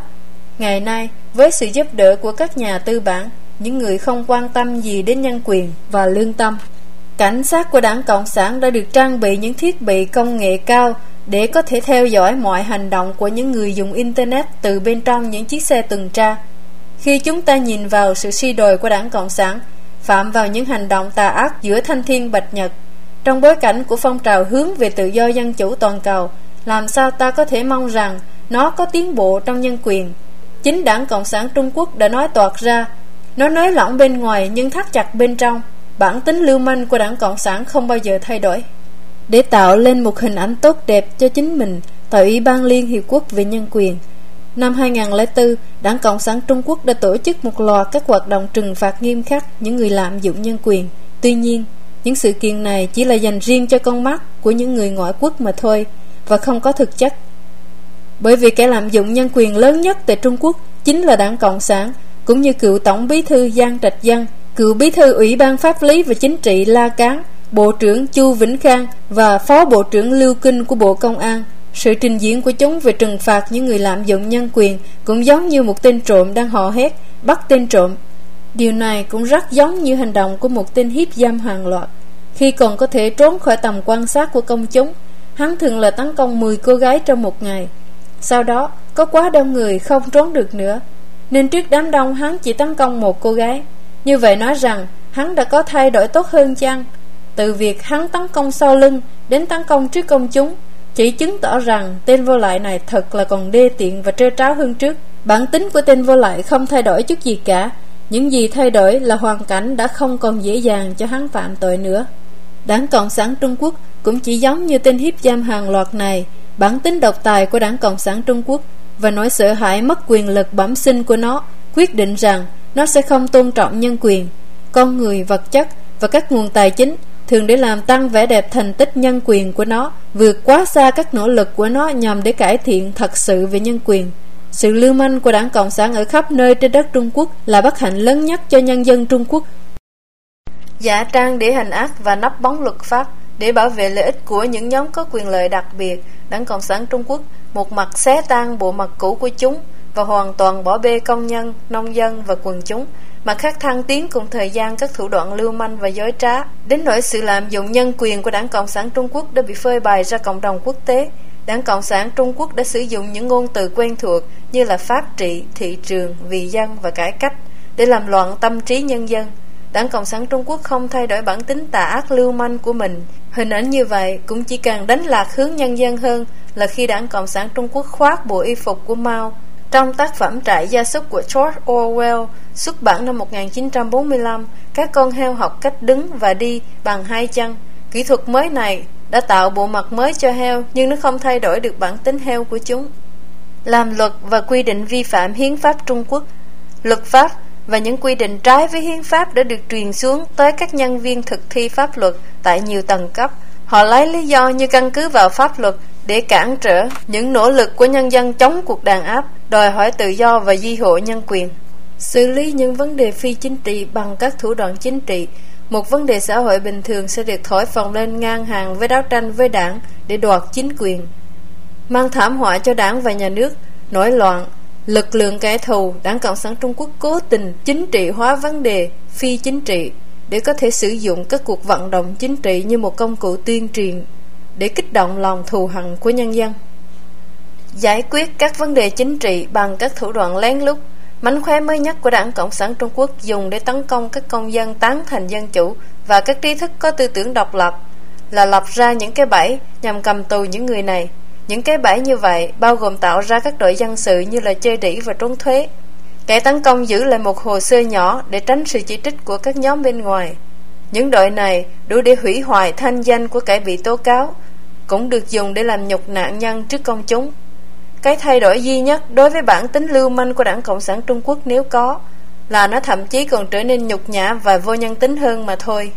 Ngày nay, với sự giúp đỡ của các nhà tư bản, những người không quan tâm gì đến nhân quyền và lương tâm, cảnh sát của đảng Cộng sản đã được trang bị những thiết bị công nghệ cao để có thể theo dõi mọi hành động của những người dùng Internet từ bên trong những chiếc xe tuần tra. Khi chúng ta nhìn vào sự suy đồi của đảng Cộng sản, phạm vào những hành động tà ác giữa thanh thiên bạch nhật, trong bối cảnh của phong trào hướng về tự do dân chủ toàn cầu, làm sao ta có thể mong rằng nó có tiến bộ trong nhân quyền Chính đảng Cộng sản Trung Quốc đã nói toạc ra. Nó nới lỏng bên ngoài nhưng thắt chặt bên trong. Bản tính lưu manh của đảng Cộng sản không bao giờ thay đổi. Để tạo lên một hình ảnh tốt đẹp cho chính mình Tại Ủy ban Liên Hiệp Quốc về Nhân quyền. Năm 2004, Đảng Cộng sản Trung Quốc đã tổ chức một loạt các hoạt động trừng phạt nghiêm khắc những người lạm dụng nhân quyền. Tuy nhiên, những sự kiện này chỉ là dành riêng cho con mắt của những người ngoại quốc mà thôi và không có thực chất bởi vì kẻ lạm dụng nhân quyền lớn nhất tại Trung Quốc chính là đảng Cộng sản, cũng như cựu Tổng bí thư Giang Trạch Dân, cựu bí thư Ủy ban Pháp lý và Chính trị La Cán, Bộ trưởng Chu Vĩnh Khang và Phó Bộ trưởng Lưu Kinh của Bộ Công an. Sự trình diễn của chúng về trừng phạt những người lạm dụng nhân quyền cũng giống như một tên trộm đang hò hét, bắt tên trộm. Điều này cũng rất giống như hành động của một tên hiếp dâm hàng loạt. Khi còn có thể trốn khỏi tầm quan sát của công chúng, hắn thường là tấn công 10 cô gái trong một ngày. Sau đó, có quá đông người không trốn được nữa. Nên trước đám đông, hắn chỉ tấn công một cô gái. Như vậy nói rằng, hắn đã có thay đổi tốt hơn chăng? Từ việc hắn tấn công sau lưng Đến tấn công trước công chúng, Chỉ chứng tỏ rằng tên vô lại này thật là còn đê tiện và trơ tráo hơn trước. Bản tính của tên vô lại không thay đổi chút gì cả. Những gì thay đổi là hoàn cảnh đã không còn dễ dàng cho hắn phạm tội nữa. Đảng Cộng sản Trung Quốc cũng chỉ giống như tên hiếp giam hàng loạt này bản tính độc tài của đảng Cộng sản Trung Quốc và nỗi sợ hãi mất quyền lực bẩm sinh của nó quyết định rằng nó sẽ không tôn trọng nhân quyền, con người, vật chất và các nguồn tài chính thường để làm tăng vẻ đẹp thành tích nhân quyền của nó vượt quá xa các nỗ lực của nó nhằm để cải thiện thật sự về nhân quyền. Sự lưu manh của đảng Cộng sản ở khắp nơi trên đất Trung Quốc là bất hạnh lớn nhất cho nhân dân Trung Quốc. Giả trang để hành ác và nắp bóng luật pháp để bảo vệ lợi ích của những nhóm có quyền lợi đặc biệt Đảng Cộng sản Trung Quốc một mặt xé tan bộ mặt cũ của chúng và hoàn toàn bỏ bê công nhân, nông dân và quần chúng, mặt khác thăng tiến cùng thời gian các thủ đoạn lưu manh và dối trá. Đến nỗi sự lạm dụng nhân quyền của Đảng Cộng sản Trung Quốc đã bị phơi bày ra cộng đồng quốc tế. Đảng Cộng sản Trung Quốc đã sử dụng những ngôn từ quen thuộc như là pháp trị, thị trường, vì dân và cải cách để làm loạn tâm trí nhân dân. Đảng Cộng sản Trung Quốc không thay đổi bản tính tà ác lưu manh của mình Hình ảnh như vậy cũng chỉ càng đánh lạc hướng nhân dân hơn là khi đảng Cộng sản Trung Quốc khoác bộ y phục của Mao, Trong tác phẩm Trại gia súc của George Orwell xuất bản năm 1945, các con heo học cách đứng và đi bằng hai chân. Kỹ thuật mới này đã tạo bộ mặt mới cho heo nhưng nó không thay đổi được bản tính heo của chúng. Làm luật và quy định vi phạm hiến pháp Trung Quốc Luật pháp và những quy định trái với hiến pháp đã được truyền xuống tới các nhân viên thực thi pháp luật tại nhiều tầng cấp. Họ lấy lý do như căn cứ vào pháp luật để cản trở những nỗ lực của nhân dân chống cuộc đàn áp, đòi hỏi tự do và di hộ nhân quyền. Xử lý những vấn đề phi chính trị bằng các thủ đoạn chính trị một vấn đề xã hội bình thường sẽ được thổi phồng lên ngang hàng với đấu tranh với đảng để đoạt chính quyền. Mang thảm họa cho đảng và nhà nước, nổi loạn, lực lượng kẻ thù, đảng Cộng sản Trung Quốc cố tình chính trị hóa vấn đề phi chính trị để có thể sử dụng các cuộc vận động chính trị như một công cụ tuyên truyền để kích động lòng thù hận của nhân dân. Giải quyết các vấn đề chính trị bằng các thủ đoạn lén lút Mánh khóe mới nhất của đảng Cộng sản Trung Quốc dùng để tấn công các công dân tán thành dân chủ và các trí thức có tư tưởng độc lập là lập ra những cái bẫy nhằm cầm tù những người này. Những cái bẫy như vậy bao gồm tạo ra các đội dân sự như là chơi đỉ và trốn thuế. Kẻ tấn công giữ lại một hồ sơ nhỏ để tránh sự chỉ trích của các nhóm bên ngoài. Những đội này đủ để hủy hoại thanh danh của kẻ bị tố cáo, cũng được dùng để làm nhục nạn nhân trước công chúng. Cái thay đổi duy nhất đối với bản tính lưu manh của đảng Cộng sản Trung Quốc nếu có là nó thậm chí còn trở nên nhục nhã và vô nhân tính hơn mà thôi.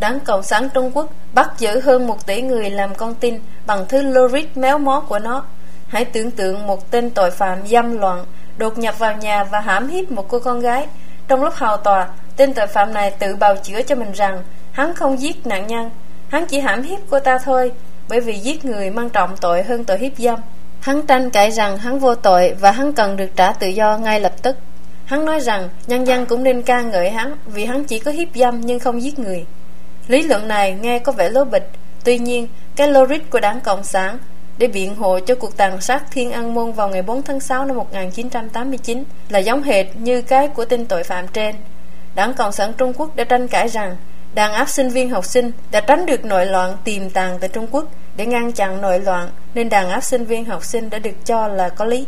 Đảng Cộng sản Trung Quốc bắt giữ hơn một tỷ người làm con tin bằng thứ logic méo mó của nó. Hãy tưởng tượng một tên tội phạm dâm loạn đột nhập vào nhà và hãm hiếp một cô con gái. Trong lúc hào tòa, tên tội phạm này tự bào chữa cho mình rằng hắn không giết nạn nhân, hắn chỉ hãm hiếp cô ta thôi, bởi vì giết người mang trọng tội hơn tội hiếp dâm. Hắn tranh cãi rằng hắn vô tội và hắn cần được trả tự do ngay lập tức. Hắn nói rằng nhân dân cũng nên ca ngợi hắn vì hắn chỉ có hiếp dâm nhưng không giết người. Lý luận này nghe có vẻ lố bịch, tuy nhiên cái logic của đảng Cộng sản để biện hộ cho cuộc tàn sát Thiên An Môn vào ngày 4 tháng 6 năm 1989 là giống hệt như cái của tên tội phạm trên. Đảng Cộng sản Trung Quốc đã tranh cãi rằng đàn áp sinh viên học sinh đã tránh được nội loạn tiềm tàng tại Trung Quốc để ngăn chặn nội loạn nên đàn áp sinh viên học sinh đã được cho là có lý.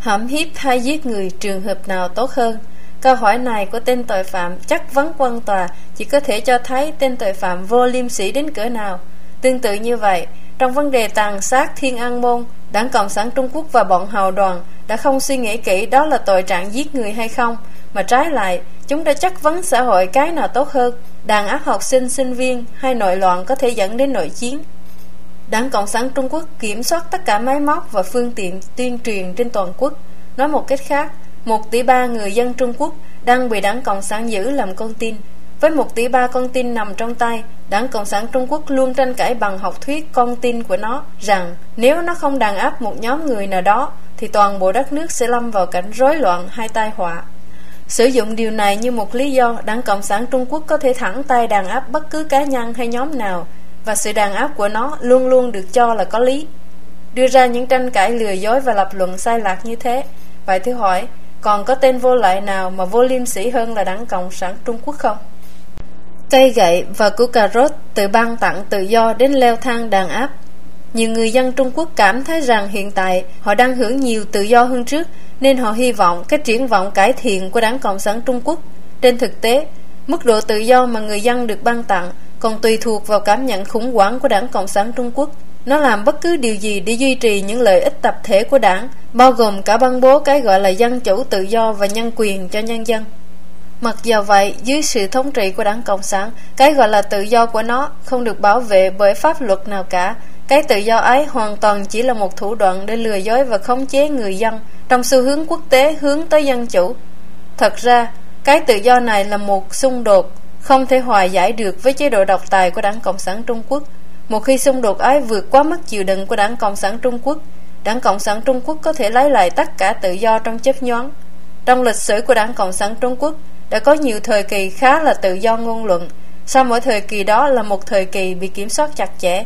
Hãm hiếp hay giết người trường hợp nào tốt hơn? Câu hỏi này của tên tội phạm chắc vấn quân tòa chỉ có thể cho thấy tên tội phạm vô liêm sĩ đến cỡ nào. Tương tự như vậy, trong vấn đề tàn sát Thiên An Môn, Đảng Cộng sản Trung Quốc và bọn hào đoàn đã không suy nghĩ kỹ đó là tội trạng giết người hay không, mà trái lại, chúng đã chắc vấn xã hội cái nào tốt hơn, đàn áp học sinh, sinh viên hay nội loạn có thể dẫn đến nội chiến. Đảng Cộng sản Trung Quốc kiểm soát tất cả máy móc và phương tiện tuyên truyền trên toàn quốc. Nói một cách khác, một tỷ ba người dân Trung Quốc đang bị Đảng Cộng sản giữ làm con tin. Với một tỷ ba con tin nằm trong tay, Đảng Cộng sản Trung Quốc luôn tranh cãi bằng học thuyết con tin của nó rằng nếu nó không đàn áp một nhóm người nào đó, thì toàn bộ đất nước sẽ lâm vào cảnh rối loạn hay tai họa. Sử dụng điều này như một lý do Đảng Cộng sản Trung Quốc có thể thẳng tay đàn áp bất cứ cá nhân hay nhóm nào và sự đàn áp của nó luôn luôn được cho là có lý. Đưa ra những tranh cãi lừa dối và lập luận sai lạc như thế. Vậy thứ hỏi, còn có tên vô lại nào mà vô liêm sĩ hơn là đảng Cộng sản Trung Quốc không? Cây gậy và củ cà rốt từ ban tặng tự do đến leo thang đàn áp. Nhiều người dân Trung Quốc cảm thấy rằng hiện tại họ đang hưởng nhiều tự do hơn trước nên họ hy vọng cái triển vọng cải thiện của đảng Cộng sản Trung Quốc. Trên thực tế, mức độ tự do mà người dân được ban tặng còn tùy thuộc vào cảm nhận khủng hoảng của đảng Cộng sản Trung Quốc. Nó làm bất cứ điều gì để duy trì những lợi ích tập thể của đảng, bao gồm cả ban bố cái gọi là dân chủ tự do và nhân quyền cho nhân dân. Mặc dù vậy, dưới sự thống trị của đảng Cộng sản, cái gọi là tự do của nó không được bảo vệ bởi pháp luật nào cả. Cái tự do ấy hoàn toàn chỉ là một thủ đoạn để lừa dối và khống chế người dân trong xu hướng quốc tế hướng tới dân chủ. Thật ra, cái tự do này là một xung đột không thể hòa giải được với chế độ độc tài của Đảng Cộng sản Trung Quốc. Một khi xung đột ấy vượt quá mức chịu đựng của Đảng Cộng sản Trung Quốc, Đảng Cộng sản Trung Quốc có thể lấy lại tất cả tự do trong chớp nhoáng. Trong lịch sử của Đảng Cộng sản Trung Quốc đã có nhiều thời kỳ khá là tự do ngôn luận, sau mỗi thời kỳ đó là một thời kỳ bị kiểm soát chặt chẽ.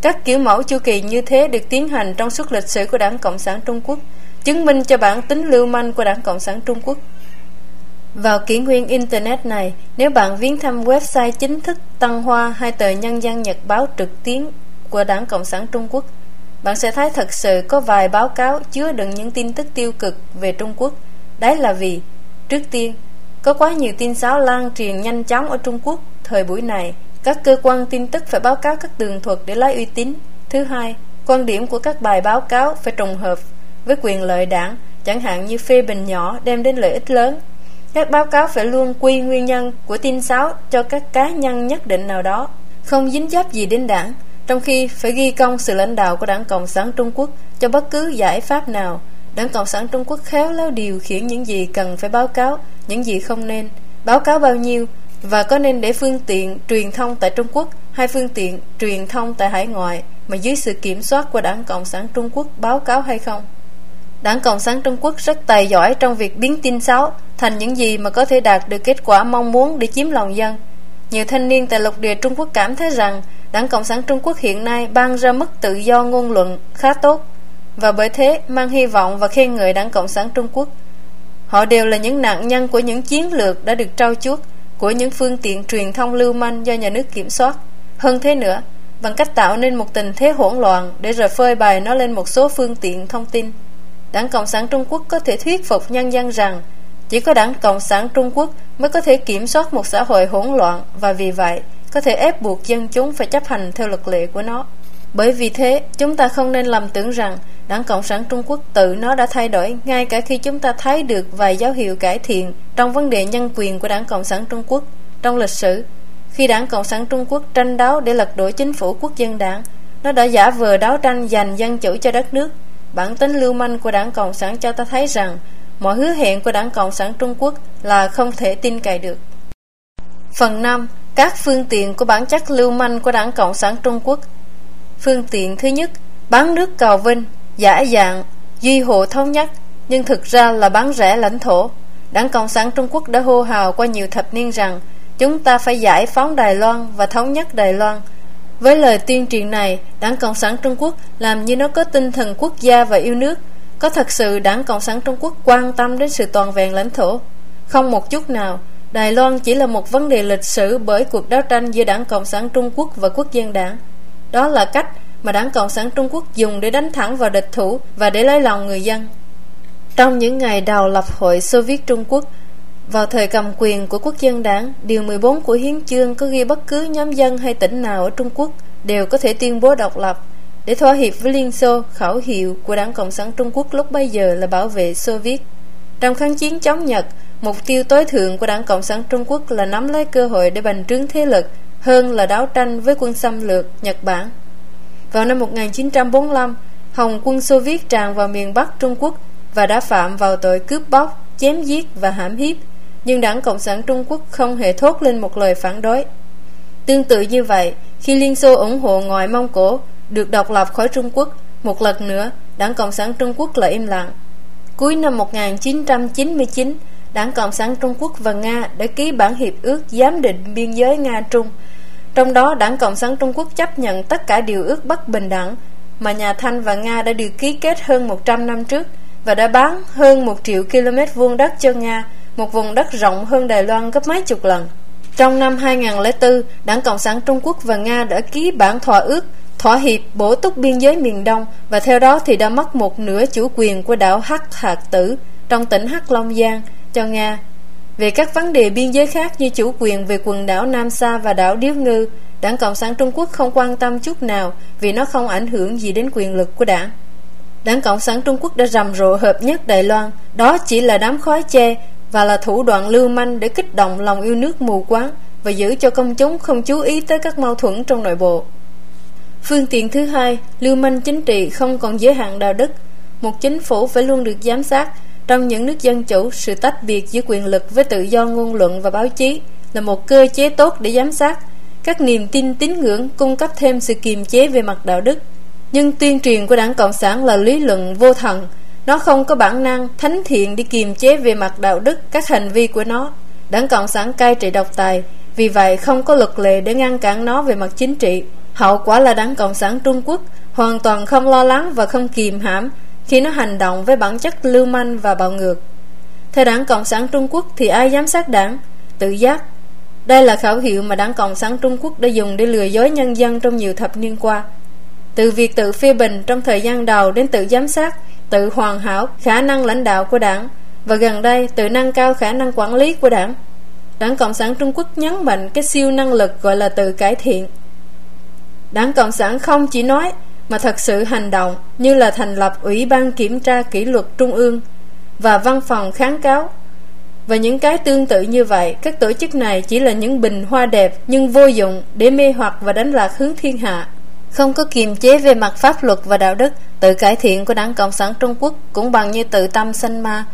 Các kiểu mẫu chu kỳ như thế được tiến hành trong suốt lịch sử của Đảng Cộng sản Trung Quốc, chứng minh cho bản tính lưu manh của Đảng Cộng sản Trung Quốc. Vào kỷ nguyên Internet này, nếu bạn viếng thăm website chính thức Tăng Hoa hay tờ Nhân dân Nhật báo trực tuyến của Đảng Cộng sản Trung Quốc, bạn sẽ thấy thật sự có vài báo cáo chứa đựng những tin tức tiêu cực về Trung Quốc. Đấy là vì, trước tiên, có quá nhiều tin xáo lan truyền nhanh chóng ở Trung Quốc thời buổi này. Các cơ quan tin tức phải báo cáo các tường thuật để lấy uy tín. Thứ hai, quan điểm của các bài báo cáo phải trùng hợp với quyền lợi đảng, chẳng hạn như phê bình nhỏ đem đến lợi ích lớn. Các báo cáo phải luôn quy nguyên nhân của tin xấu cho các cá nhân nhất định nào đó, không dính dấp gì đến đảng, trong khi phải ghi công sự lãnh đạo của đảng Cộng sản Trung Quốc cho bất cứ giải pháp nào. Đảng Cộng sản Trung Quốc khéo léo điều khiển những gì cần phải báo cáo, những gì không nên, báo cáo bao nhiêu, và có nên để phương tiện truyền thông tại Trung Quốc hay phương tiện truyền thông tại hải ngoại mà dưới sự kiểm soát của Đảng Cộng sản Trung Quốc báo cáo hay không. Đảng Cộng sản Trung Quốc rất tài giỏi trong việc biến tin xấu thành những gì mà có thể đạt được kết quả mong muốn để chiếm lòng dân. Nhiều thanh niên tại lục địa Trung Quốc cảm thấy rằng Đảng Cộng sản Trung Quốc hiện nay ban ra mức tự do ngôn luận khá tốt và bởi thế mang hy vọng và khen ngợi Đảng Cộng sản Trung Quốc. Họ đều là những nạn nhân của những chiến lược đã được trao chuốt của những phương tiện truyền thông lưu manh do nhà nước kiểm soát. Hơn thế nữa, bằng cách tạo nên một tình thế hỗn loạn để rồi phơi bày nó lên một số phương tiện thông tin. Đảng Cộng sản Trung Quốc có thể thuyết phục nhân dân rằng chỉ có Đảng Cộng sản Trung Quốc mới có thể kiểm soát một xã hội hỗn loạn và vì vậy có thể ép buộc dân chúng phải chấp hành theo luật lệ của nó. Bởi vì thế, chúng ta không nên lầm tưởng rằng Đảng Cộng sản Trung Quốc tự nó đã thay đổi ngay cả khi chúng ta thấy được vài dấu hiệu cải thiện trong vấn đề nhân quyền của Đảng Cộng sản Trung Quốc trong lịch sử. Khi Đảng Cộng sản Trung Quốc tranh đấu để lật đổ chính phủ quốc dân đảng, nó đã giả vờ đấu tranh giành dân chủ cho đất nước. Bản tính lưu manh của Đảng Cộng sản cho ta thấy rằng mọi hứa hẹn của Đảng Cộng sản Trung Quốc là không thể tin cậy được. Phần 5. Các phương tiện của bản chất lưu manh của Đảng Cộng sản Trung Quốc Phương tiện thứ nhất, bán nước cầu vinh, giả dạng, duy hộ thống nhất, nhưng thực ra là bán rẻ lãnh thổ. Đảng Cộng sản Trung Quốc đã hô hào qua nhiều thập niên rằng chúng ta phải giải phóng Đài Loan và thống nhất Đài Loan. Với lời tuyên truyền này, Đảng Cộng sản Trung Quốc làm như nó có tinh thần quốc gia và yêu nước. Có thật sự Đảng Cộng sản Trung Quốc quan tâm đến sự toàn vẹn lãnh thổ? Không một chút nào. Đài Loan chỉ là một vấn đề lịch sử bởi cuộc đấu tranh giữa Đảng Cộng sản Trung Quốc và Quốc dân đảng. Đó là cách mà Đảng Cộng sản Trung Quốc dùng để đánh thẳng vào địch thủ và để lấy lòng người dân. Trong những ngày đầu lập hội Xô Viết Trung Quốc, vào thời cầm quyền của quốc dân đảng, Điều 14 của Hiến chương có ghi bất cứ nhóm dân hay tỉnh nào ở Trung Quốc đều có thể tuyên bố độc lập. Để thỏa hiệp với Liên Xô, khẩu hiệu của Đảng Cộng sản Trung Quốc lúc bấy giờ là bảo vệ Xô Viết. Trong kháng chiến chống Nhật, mục tiêu tối thượng của Đảng Cộng sản Trung Quốc là nắm lấy cơ hội để bành trướng thế lực hơn là đấu tranh với quân xâm lược Nhật Bản. Vào năm 1945, Hồng quân Xô Viết tràn vào miền Bắc Trung Quốc và đã phạm vào tội cướp bóc, chém giết và hãm hiếp, nhưng đảng Cộng sản Trung Quốc không hề thốt lên một lời phản đối. Tương tự như vậy, khi Liên Xô ủng hộ ngoại Mông Cổ được độc lập khỏi Trung Quốc, một lần nữa, đảng Cộng sản Trung Quốc lại im lặng. Cuối năm 1999, Đảng Cộng sản Trung Quốc và Nga đã ký bản hiệp ước giám định biên giới Nga-Trung. Trong đó, Đảng Cộng sản Trung Quốc chấp nhận tất cả điều ước bất bình đẳng mà nhà Thanh và Nga đã được ký kết hơn 100 năm trước và đã bán hơn 1 triệu km vuông đất cho Nga, một vùng đất rộng hơn Đài Loan gấp mấy chục lần. Trong năm 2004, Đảng Cộng sản Trung Quốc và Nga đã ký bản thỏa ước thỏa hiệp bổ túc biên giới miền Đông và theo đó thì đã mất một nửa chủ quyền của đảo Hắc Hạt Tử trong tỉnh Hắc Long Giang cho Nga. Về các vấn đề biên giới khác như chủ quyền về quần đảo Nam Sa và đảo Điếu Ngư, Đảng Cộng sản Trung Quốc không quan tâm chút nào vì nó không ảnh hưởng gì đến quyền lực của đảng. Đảng Cộng sản Trung Quốc đã rầm rộ hợp nhất Đài Loan, đó chỉ là đám khói che và là thủ đoạn lưu manh để kích động lòng yêu nước mù quáng và giữ cho công chúng không chú ý tới các mâu thuẫn trong nội bộ. Phương tiện thứ hai, lưu manh chính trị không còn giới hạn đạo đức. Một chính phủ phải luôn được giám sát, trong những nước dân chủ, sự tách biệt giữa quyền lực với tự do ngôn luận và báo chí là một cơ chế tốt để giám sát. Các niềm tin tín ngưỡng cung cấp thêm sự kiềm chế về mặt đạo đức. Nhưng tuyên truyền của đảng Cộng sản là lý luận vô thần. Nó không có bản năng thánh thiện đi kiềm chế về mặt đạo đức các hành vi của nó. Đảng Cộng sản cai trị độc tài, vì vậy không có luật lệ để ngăn cản nó về mặt chính trị. Hậu quả là đảng Cộng sản Trung Quốc hoàn toàn không lo lắng và không kìm hãm khi nó hành động với bản chất lưu manh và bạo ngược. Theo đảng Cộng sản Trung Quốc thì ai giám sát đảng? Tự giác. Đây là khẩu hiệu mà đảng Cộng sản Trung Quốc đã dùng để lừa dối nhân dân trong nhiều thập niên qua. từ việc tự phê bình trong thời gian đầu đến tự giám sát tự hoàn hảo khả năng lãnh đạo của đảng và gần đây tự nâng cao khả năng quản lý của đảng. Đảng cộng sản trung quốc nhấn mạnh cái siêu năng lực gọi là tự cải thiện. Đảng cộng sản không chỉ nói mà thật sự hành động như là thành lập ủy ban kiểm tra kỷ luật trung ương và văn phòng kháng cáo. Và những cái tương tự như vậy, các tổ chức này chỉ là những bình hoa đẹp nhưng vô dụng để mê hoặc và đánh lạc hướng thiên hạ không có kiềm chế về mặt pháp luật và đạo đức tự cải thiện của đảng cộng sản trung quốc cũng bằng như tự tâm sanh ma.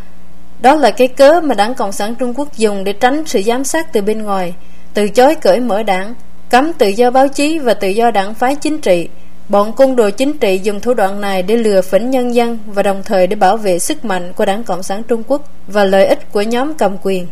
Đó là cái cớ mà đảng cộng sản trung quốc dùng để tránh sự giám sát từ bên ngoài từ chối cởi mở đảng cấm tự do báo chí và tự do đảng phái chính trị. Bọn cung đồ chính trị dùng thủ đoạn này để lừa phỉnh nhân dân và đồng thời để bảo vệ sức mạnh của Đảng Cộng sản Trung Quốc và lợi ích của nhóm cầm quyền.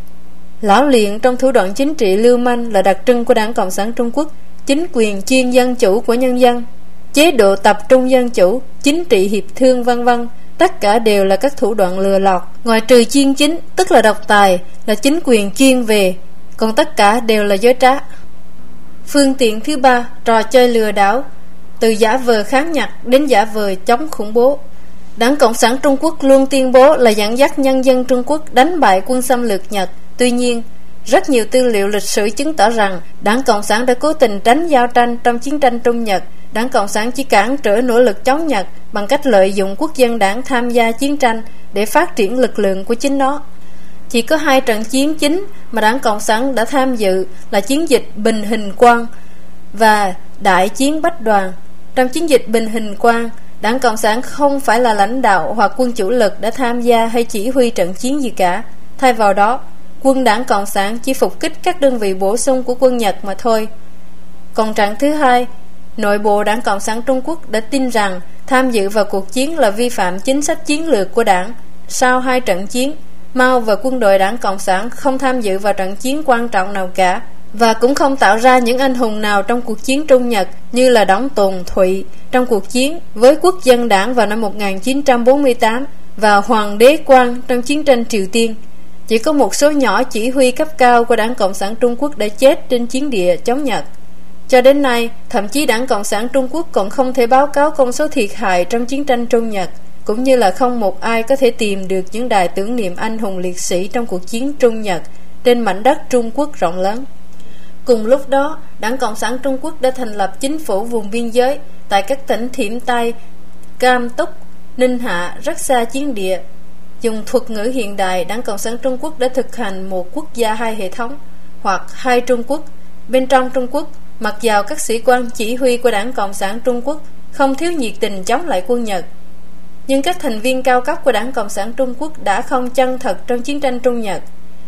Lão luyện trong thủ đoạn chính trị lưu manh là đặc trưng của Đảng Cộng sản Trung Quốc, chính quyền chuyên dân chủ của nhân dân, chế độ tập trung dân chủ, chính trị hiệp thương vân vân tất cả đều là các thủ đoạn lừa lọt. Ngoài trừ chuyên chính, tức là độc tài, là chính quyền chuyên về, còn tất cả đều là dối trá. Phương tiện thứ ba, trò chơi lừa đảo từ giả vờ kháng Nhật đến giả vờ chống khủng bố. Đảng Cộng sản Trung Quốc luôn tuyên bố là dẫn dắt nhân dân Trung Quốc đánh bại quân xâm lược Nhật. Tuy nhiên, rất nhiều tư liệu lịch sử chứng tỏ rằng Đảng Cộng sản đã cố tình tránh giao tranh trong chiến tranh Trung Nhật. Đảng Cộng sản chỉ cản trở nỗ lực chống Nhật bằng cách lợi dụng quốc dân đảng tham gia chiến tranh để phát triển lực lượng của chính nó. Chỉ có hai trận chiến chính mà Đảng Cộng sản đã tham dự là chiến dịch Bình Hình Quang và Đại chiến Bách Đoàn trong chiến dịch Bình Hình Quang, Đảng Cộng sản không phải là lãnh đạo hoặc quân chủ lực đã tham gia hay chỉ huy trận chiến gì cả. Thay vào đó, quân đảng Cộng sản chỉ phục kích các đơn vị bổ sung của quân Nhật mà thôi. Còn trận thứ hai, nội bộ đảng Cộng sản Trung Quốc đã tin rằng tham dự vào cuộc chiến là vi phạm chính sách chiến lược của đảng. Sau hai trận chiến, Mao và quân đội đảng Cộng sản không tham dự vào trận chiến quan trọng nào cả và cũng không tạo ra những anh hùng nào trong cuộc chiến Trung Nhật như là Đổng Tùng, Thụy trong cuộc chiến với quốc dân đảng vào năm 1948 và Hoàng đế Quang trong chiến tranh Triều Tiên. Chỉ có một số nhỏ chỉ huy cấp cao của Đảng Cộng sản Trung Quốc đã chết trên chiến địa chống Nhật. Cho đến nay, thậm chí Đảng Cộng sản Trung Quốc còn không thể báo cáo con số thiệt hại trong chiến tranh Trung Nhật, cũng như là không một ai có thể tìm được những đài tưởng niệm anh hùng liệt sĩ trong cuộc chiến Trung Nhật trên mảnh đất Trung Quốc rộng lớn. Cùng lúc đó, Đảng Cộng sản Trung Quốc đã thành lập chính phủ vùng biên giới tại các tỉnh Thiểm Tây, Cam Túc, Ninh Hạ rất xa chiến địa. Dùng thuật ngữ hiện đại, Đảng Cộng sản Trung Quốc đã thực hành một quốc gia hai hệ thống hoặc hai Trung Quốc. Bên trong Trung Quốc, mặc dầu các sĩ quan chỉ huy của Đảng Cộng sản Trung Quốc không thiếu nhiệt tình chống lại quân Nhật, nhưng các thành viên cao cấp của Đảng Cộng sản Trung Quốc đã không chân thật trong chiến tranh Trung Nhật,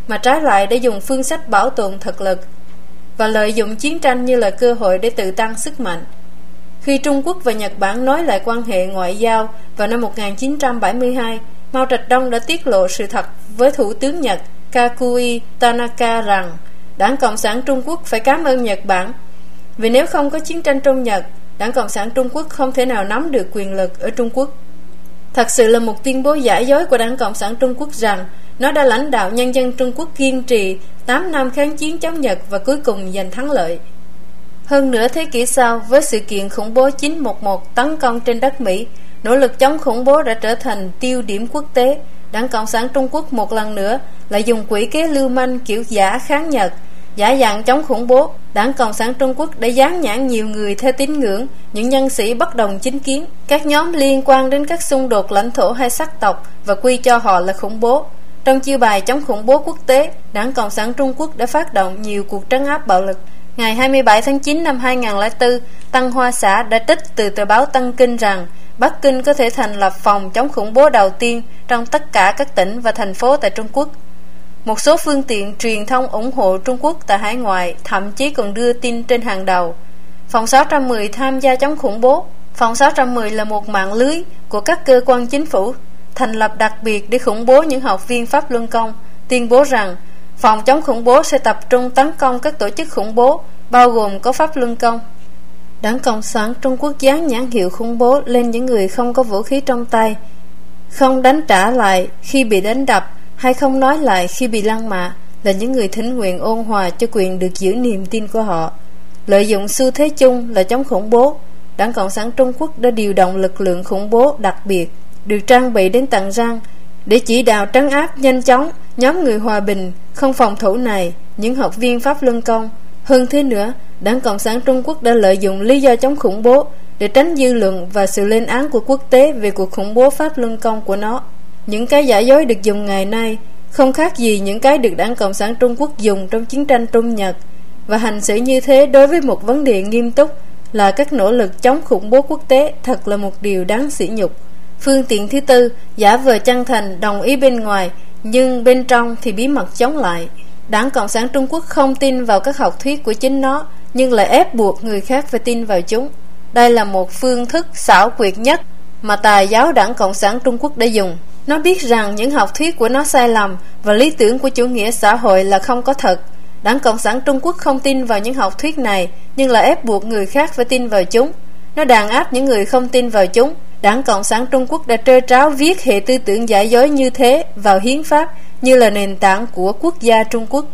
mà trái lại đã dùng phương sách bảo tồn thực lực và lợi dụng chiến tranh như là cơ hội để tự tăng sức mạnh. Khi Trung Quốc và Nhật Bản nói lại quan hệ ngoại giao vào năm 1972, Mao Trạch Đông đã tiết lộ sự thật với Thủ tướng Nhật Kakui Tanaka rằng Đảng Cộng sản Trung Quốc phải cảm ơn Nhật Bản vì nếu không có chiến tranh Trung Nhật, Đảng Cộng sản Trung Quốc không thể nào nắm được quyền lực ở Trung Quốc. Thật sự là một tuyên bố giả dối của Đảng Cộng sản Trung Quốc rằng nó đã lãnh đạo nhân dân Trung Quốc kiên trì 8 năm kháng chiến chống Nhật và cuối cùng giành thắng lợi. Hơn nửa thế kỷ sau, với sự kiện khủng bố 911 tấn công trên đất Mỹ, nỗ lực chống khủng bố đã trở thành tiêu điểm quốc tế. Đảng Cộng sản Trung Quốc một lần nữa lại dùng quỹ kế lưu manh kiểu giả kháng Nhật, giả dạng chống khủng bố. Đảng Cộng sản Trung Quốc đã dán nhãn nhiều người theo tín ngưỡng, những nhân sĩ bất đồng chính kiến, các nhóm liên quan đến các xung đột lãnh thổ hay sắc tộc và quy cho họ là khủng bố. Trong chiêu bài chống khủng bố quốc tế, Đảng Cộng sản Trung Quốc đã phát động nhiều cuộc trấn áp bạo lực. Ngày 27 tháng 9 năm 2004, Tăng Hoa Xã đã trích từ tờ báo Tăng Kinh rằng Bắc Kinh có thể thành lập phòng chống khủng bố đầu tiên trong tất cả các tỉnh và thành phố tại Trung Quốc. Một số phương tiện truyền thông ủng hộ Trung Quốc tại hải ngoại thậm chí còn đưa tin trên hàng đầu. Phòng 610 tham gia chống khủng bố. Phòng 610 là một mạng lưới của các cơ quan chính phủ thành lập đặc biệt để khủng bố những học viên Pháp Luân Công, tuyên bố rằng phòng chống khủng bố sẽ tập trung tấn công các tổ chức khủng bố, bao gồm có Pháp Luân Công. Đảng Cộng sản Trung Quốc dán nhãn hiệu khủng bố lên những người không có vũ khí trong tay, không đánh trả lại khi bị đánh đập hay không nói lại khi bị lăng mạ là những người thỉnh nguyện ôn hòa cho quyền được giữ niềm tin của họ. Lợi dụng xu thế chung là chống khủng bố, Đảng Cộng sản Trung Quốc đã điều động lực lượng khủng bố đặc biệt, được trang bị đến tận răng, để chỉ đạo trấn áp nhanh chóng nhóm người hòa bình không phòng thủ này, những học viên Pháp Luân Công. Hơn thế nữa, Đảng Cộng sản Trung Quốc đã lợi dụng lý do chống khủng bố để tránh dư luận và sự lên án của quốc tế về cuộc khủng bố Pháp Luân Công của nó. Những cái giả dối được dùng ngày nay không khác gì những cái được Đảng Cộng sản Trung Quốc dùng trong chiến tranh Trung Nhật và hành xử như thế đối với một vấn đề nghiêm túc là các nỗ lực chống khủng bố quốc tế thật là một điều đáng sỉ nhục. Phương tiện thứ tư, giả vờ chân thành đồng ý bên ngoài, nhưng bên trong thì bí mật chống lại. Đảng Cộng sản Trung Quốc không tin vào các học thuyết của chính nó, nhưng lại ép buộc người khác phải tin vào chúng. Đây là một phương thức xảo quyệt nhất mà tài giáo Đảng Cộng sản Trung Quốc đã dùng. Nó biết rằng những học thuyết của nó sai lầm và lý tưởng của chủ nghĩa xã hội là không có thật. Đảng Cộng sản Trung Quốc không tin vào những học thuyết này, nhưng lại ép buộc người khác phải tin vào chúng. Nó đàn áp những người không tin vào chúng. Đảng Cộng sản Trung Quốc đã trơ tráo viết hệ tư tưởng giả dối như thế vào hiến pháp như là nền tảng của quốc gia Trung Quốc.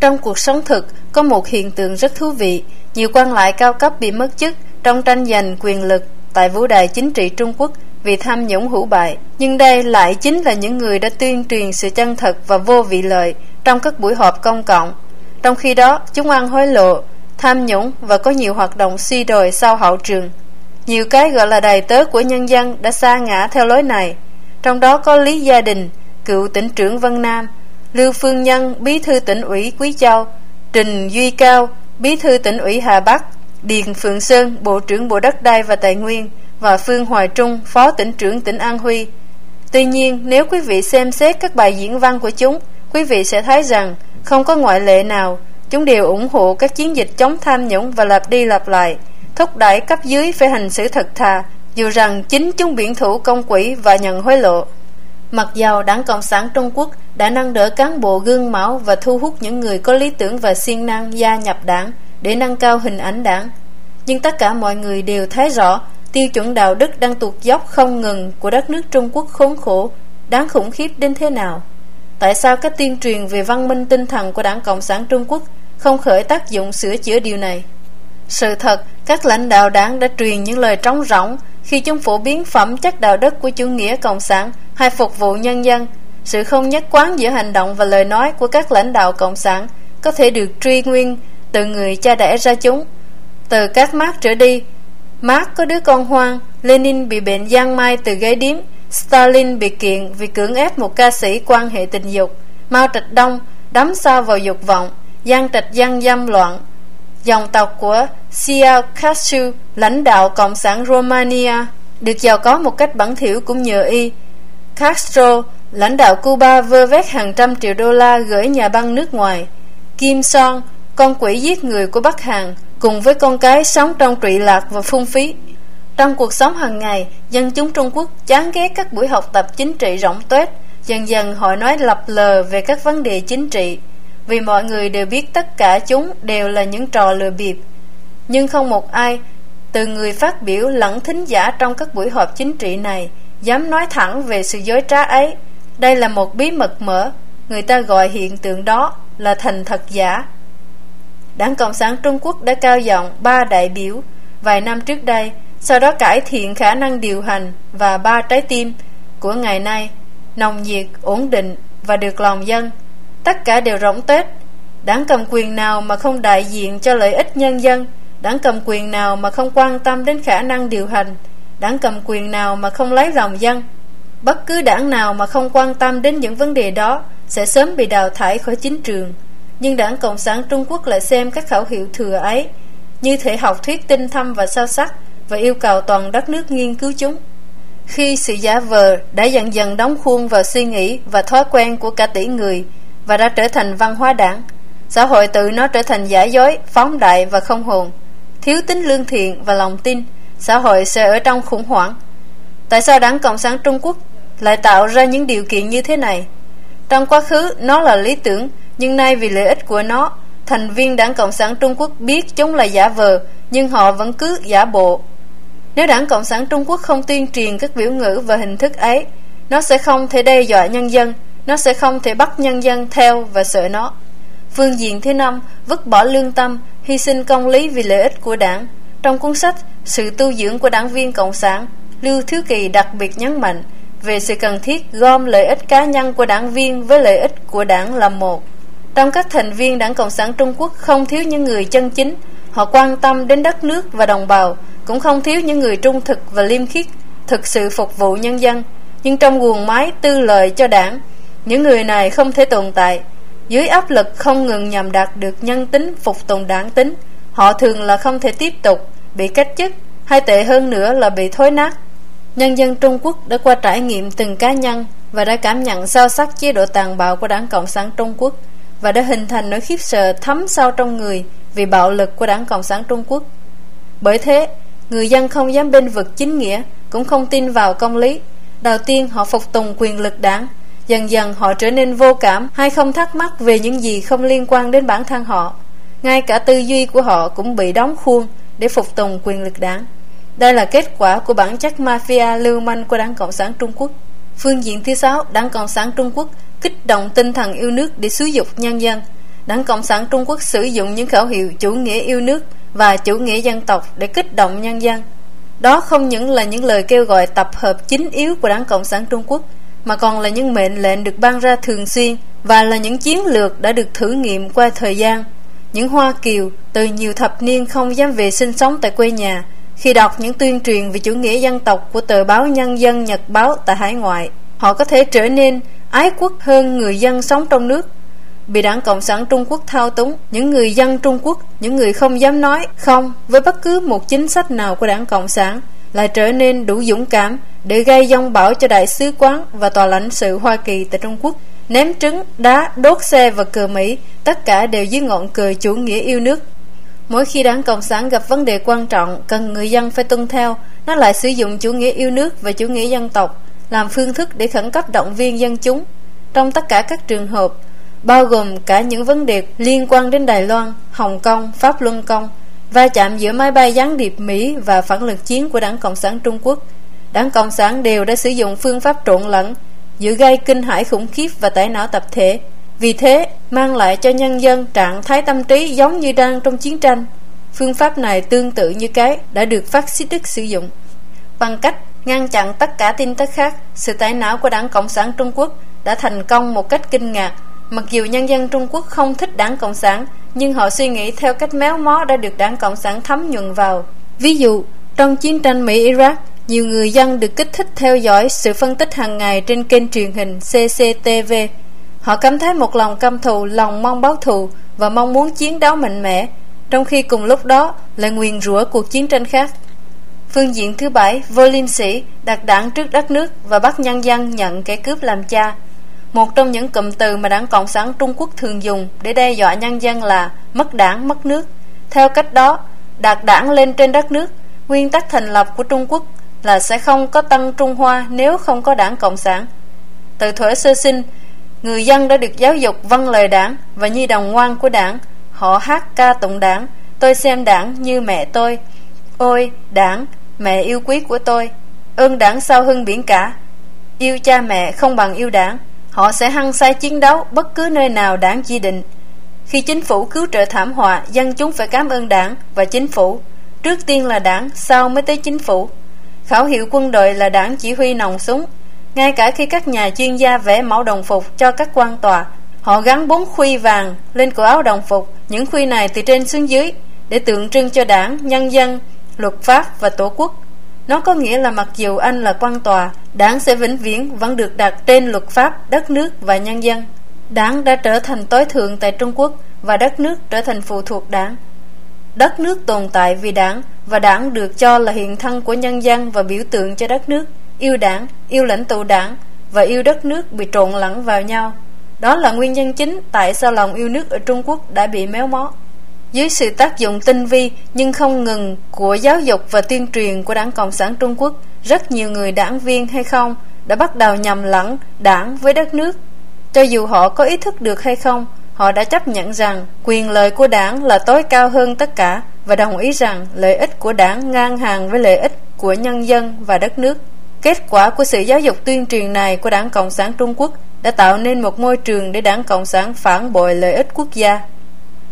Trong cuộc sống thực, có một hiện tượng rất thú vị. Nhiều quan lại cao cấp bị mất chức trong tranh giành quyền lực tại vũ đài chính trị Trung Quốc vì tham nhũng hữu bại. Nhưng đây lại chính là những người đã tuyên truyền sự chân thật và vô vị lợi trong các buổi họp công cộng. Trong khi đó, chúng ăn hối lộ, tham nhũng và có nhiều hoạt động suy đồi sau hậu trường. Nhiều cái gọi là đầy tớ của nhân dân đã xa ngã theo lối này. Trong đó có Lý Gia Đình, cựu tỉnh trưởng Vân Nam, Lưu Phương Nhân, bí thư tỉnh ủy Quý Châu, Trình Duy Cao, bí thư tỉnh ủy Hà Bắc, Điền Phượng Sơn, bộ trưởng Bộ Đất đai và Tài nguyên và Phương Hoài Trung, phó tỉnh trưởng tỉnh An Huy. Tuy nhiên, nếu quý vị xem xét các bài diễn văn của chúng, quý vị sẽ thấy rằng không có ngoại lệ nào, chúng đều ủng hộ các chiến dịch chống tham nhũng và lặp đi lặp lại, thúc đẩy cấp dưới phải hành xử thật thà, dù rằng chính chúng biển thủ công quỹ và nhận hối lộ. Mặc dầu Đảng Cộng sản Trung Quốc đã nâng đỡ cán bộ gương mẫu và thu hút những người có lý tưởng và siêng năng gia nhập đảng để nâng cao hình ảnh đảng, nhưng tất cả mọi người đều thấy rõ tiêu chuẩn đạo đức đang tụt dốc không ngừng của đất nước Trung Quốc khốn khổ, đáng khủng khiếp đến thế nào. Tại sao các tuyên truyền về văn minh tinh thần của Đảng Cộng sản Trung Quốc không khởi tác dụng sửa chữa điều này? Sự thật, các lãnh đạo đảng đã truyền những lời trống rỗng khi chúng phổ biến phẩm chất đạo đức của chủ nghĩa cộng sản hay phục vụ nhân dân. Sự không nhất quán giữa hành động và lời nói của các lãnh đạo cộng sản có thể được truy nguyên từ người cha đẻ ra chúng. Từ các Mark trở đi, Mark có đứa con hoang, Lenin bị bệnh giang mai từ ghế điếm, Stalin bị kiện vì cưỡng ép một ca sĩ quan hệ tình dục, Mao Trạch Đông đắm sao vào dục vọng, Giang Trạch Giang dâm loạn, dòng tộc của Sia lãnh đạo Cộng sản Romania, được giàu có một cách bẩn thỉu cũng nhờ y. Castro, lãnh đạo Cuba vơ vét hàng trăm triệu đô la gửi nhà băng nước ngoài. Kim Son, con quỷ giết người của Bắc Hàn, cùng với con cái sống trong trụy lạc và phung phí. Trong cuộc sống hàng ngày, dân chúng Trung Quốc chán ghét các buổi học tập chính trị rộng tuếch, dần dần họ nói lập lờ về các vấn đề chính trị vì mọi người đều biết tất cả chúng đều là những trò lừa bịp. Nhưng không một ai, từ người phát biểu lẫn thính giả trong các buổi họp chính trị này, dám nói thẳng về sự dối trá ấy. Đây là một bí mật mở, người ta gọi hiện tượng đó là thành thật giả. Đảng Cộng sản Trung Quốc đã cao giọng ba đại biểu vài năm trước đây, sau đó cải thiện khả năng điều hành và ba trái tim của ngày nay, nồng nhiệt, ổn định và được lòng dân Tất cả đều rỗng tết. Đảng cầm quyền nào mà không đại diện cho lợi ích nhân dân? Đảng cầm quyền nào mà không quan tâm đến khả năng điều hành? Đảng cầm quyền nào mà không lấy lòng dân? Bất cứ đảng nào mà không quan tâm đến những vấn đề đó Sẽ sớm bị đào thải khỏi chính trường. Nhưng đảng Cộng sản Trung Quốc lại xem các khẩu hiệu thừa ấy Như thể học thuyết tinh thâm và sâu sắc Và yêu cầu toàn đất nước nghiên cứu chúng. Khi sự giả vờ đã dần dần đóng khuôn vào suy nghĩ và thói quen của cả tỷ người và đã trở thành văn hóa đảng. Xã hội tự nó trở thành giả dối, phóng đại và không hồn. Thiếu tính lương thiện và lòng tin, xã hội sẽ ở trong khủng hoảng. Tại sao đảng Cộng sản Trung Quốc lại tạo ra những điều kiện như thế này? Trong quá khứ, nó là lý tưởng, nhưng nay vì lợi ích của nó, thành viên đảng Cộng sản Trung Quốc biết chúng là giả vờ, nhưng họ vẫn cứ giả bộ. Nếu đảng Cộng sản Trung Quốc không tuyên truyền các biểu ngữ và hình thức ấy, nó sẽ không thể đe dọa nhân dân, nó sẽ không thể bắt nhân dân theo và sợ nó. Phương diện thứ năm, vứt bỏ lương tâm, hy sinh công lý vì lợi ích của đảng. Trong cuốn sách Sự tu dưỡng của đảng viên Cộng sản, Lưu Thứ Kỳ đặc biệt nhấn mạnh về sự cần thiết gom lợi ích cá nhân của đảng viên với lợi ích của đảng là một. Trong các thành viên đảng Cộng sản Trung Quốc không thiếu những người chân chính, họ quan tâm đến đất nước và đồng bào, cũng không thiếu những người trung thực và liêm khiết, thực sự phục vụ nhân dân. Nhưng trong guồng máy tư lợi cho đảng, những người này không thể tồn tại. Dưới áp lực không ngừng nhằm đạt được nhân tính phục tùng đảng tính, họ thường là không thể tiếp tục, bị cách chức, hay tệ hơn nữa là bị thối nát. Nhân dân Trung Quốc đã qua trải nghiệm từng cá nhân và đã cảm nhận sâu sắc chế độ tàn bạo của đảng Cộng sản Trung Quốc và đã hình thành nỗi khiếp sợ thấm sâu trong người vì bạo lực của đảng Cộng sản Trung Quốc. Bởi thế, người dân không dám bên vực chính nghĩa, cũng không tin vào công lý. Đầu tiên họ phục tùng quyền lực đảng, dần dần họ trở nên vô cảm hay không thắc mắc về những gì không liên quan đến bản thân họ. Ngay cả tư duy của họ cũng bị đóng khuôn để phục tùng quyền lực đảng. Đây là kết quả của bản chất mafia lưu manh của Đảng Cộng sản Trung Quốc. Phương diện thứ sáu, Đảng Cộng sản Trung Quốc kích động tinh thần yêu nước để xúi dục nhân dân. Đảng Cộng sản Trung Quốc sử dụng những khẩu hiệu chủ nghĩa yêu nước và chủ nghĩa dân tộc để kích động nhân dân. Đó không những là những lời kêu gọi tập hợp chính yếu của Đảng Cộng sản Trung Quốc, mà còn là những mệnh lệnh được ban ra thường xuyên và là những chiến lược đã được thử nghiệm qua thời gian. Những Hoa Kiều từ nhiều thập niên không dám về sinh sống tại quê nhà khi đọc những tuyên truyền về chủ nghĩa dân tộc của tờ báo Nhân dân Nhật báo tại hải ngoại. Họ có thể trở nên ái quốc hơn người dân sống trong nước bị đảng Cộng sản Trung Quốc thao túng, những người dân Trung Quốc, những người không dám nói không với bất cứ một chính sách nào của đảng Cộng sản lại trở nên đủ dũng cảm để gây dông bão cho đại sứ quán và tòa lãnh sự Hoa Kỳ tại Trung Quốc. Ném trứng, đá, đốt xe và cờ Mỹ tất cả đều dưới ngọn cờ chủ nghĩa yêu nước. Mỗi khi đảng Cộng sản gặp vấn đề quan trọng cần người dân phải tuân theo. Nó lại sử dụng chủ nghĩa yêu nước và chủ nghĩa dân tộc làm phương thức để khẩn cấp động viên dân chúng. Trong tất cả các trường hợp bao gồm cả những vấn đề liên quan đến Đài Loan, Hồng Kông, Pháp Luân Công, va chạm giữa máy bay gián điệp Mỹ và phản lực chiến của Đảng Cộng sản Trung Quốc. Đảng Cộng sản đều đã sử dụng phương pháp trộn lẫn, giữa gây kinh hãi khủng khiếp và tải não tập thể. Vì thế, mang lại cho nhân dân trạng thái tâm trí giống như đang trong chiến tranh. Phương pháp này tương tự như cái đã được phát xít Đức sử dụng. Bằng cách ngăn chặn tất cả tin tức khác, sự tải não của Đảng Cộng sản Trung Quốc đã thành công một cách kinh ngạc Mặc dù nhân dân Trung Quốc không thích đảng Cộng sản, nhưng họ suy nghĩ theo cách méo mó đã được đảng Cộng sản thấm nhuần vào. Ví dụ, trong chiến tranh Mỹ-Iraq, nhiều người dân được kích thích theo dõi sự phân tích hàng ngày trên kênh truyền hình CCTV. Họ cảm thấy một lòng căm thù, lòng mong báo thù và mong muốn chiến đấu mạnh mẽ, trong khi cùng lúc đó lại nguyền rủa cuộc chiến tranh khác. Phương diện thứ bảy, vô liêm sĩ đặt đảng trước đất nước và bắt nhân dân nhận kẻ cướp làm cha. Một trong những cụm từ mà đảng Cộng sản Trung Quốc thường dùng để đe dọa nhân dân là mất đảng, mất nước. Theo cách đó, đạt đảng lên trên đất nước, nguyên tắc thành lập của Trung Quốc là sẽ không có Tân Trung Hoa nếu không có đảng Cộng sản. Từ thuở sơ sinh, người dân đã được giáo dục vâng lời đảng và như đồng ngoan của đảng. Họ hát ca tụng đảng, tôi xem đảng như mẹ tôi. Ôi, đảng, mẹ yêu quý của tôi, ơn đảng sao hưng biển cả. Yêu cha mẹ không bằng yêu đảng. Họ sẽ hăng say chiến đấu bất cứ nơi nào đảng chỉ định. Khi chính phủ cứu trợ thảm họa, dân chúng phải cảm ơn đảng và chính phủ. Trước tiên là đảng, sau mới tới chính phủ. Khảo hiệu quân đội là đảng chỉ huy nòng súng. Ngay cả khi các nhà chuyên gia vẽ mẫu đồng phục cho các quan tòa, họ gắn bốn khuy vàng lên cổ áo đồng phục, những khuy này từ trên xuống dưới, để tượng trưng cho đảng, nhân dân, luật pháp và tổ quốc. Nó có nghĩa là mặc dù anh là quan tòa, đảng sẽ vĩnh viễn vẫn được đặt trên luật pháp, đất nước và nhân dân. Đảng đã trở thành tối thượng tại Trung Quốc và đất nước trở thành phụ thuộc đảng. Đất nước tồn tại vì đảng và đảng được cho là hiện thân của nhân dân và biểu tượng cho đất nước. Yêu đảng, yêu lãnh tụ đảng và yêu đất nước bị trộn lẫn vào nhau. Đó là nguyên nhân chính tại sao lòng yêu nước ở Trung Quốc đã bị méo mó. Dưới sự tác dụng tinh vi nhưng không ngừng của giáo dục và tuyên truyền của Đảng Cộng sản Trung Quốc, rất nhiều người đảng viên hay không đã bắt đầu nhầm lẫn đảng với đất nước. Cho dù họ có ý thức được hay không, họ đã chấp nhận rằng quyền lợi của đảng là tối cao hơn tất cả và đồng ý rằng lợi ích của đảng ngang hàng với lợi ích của nhân dân và đất nước. Kết quả của sự giáo dục tuyên truyền này của Đảng Cộng sản Trung Quốc đã tạo nên một môi trường để Đảng Cộng sản phản bội lợi ích quốc gia.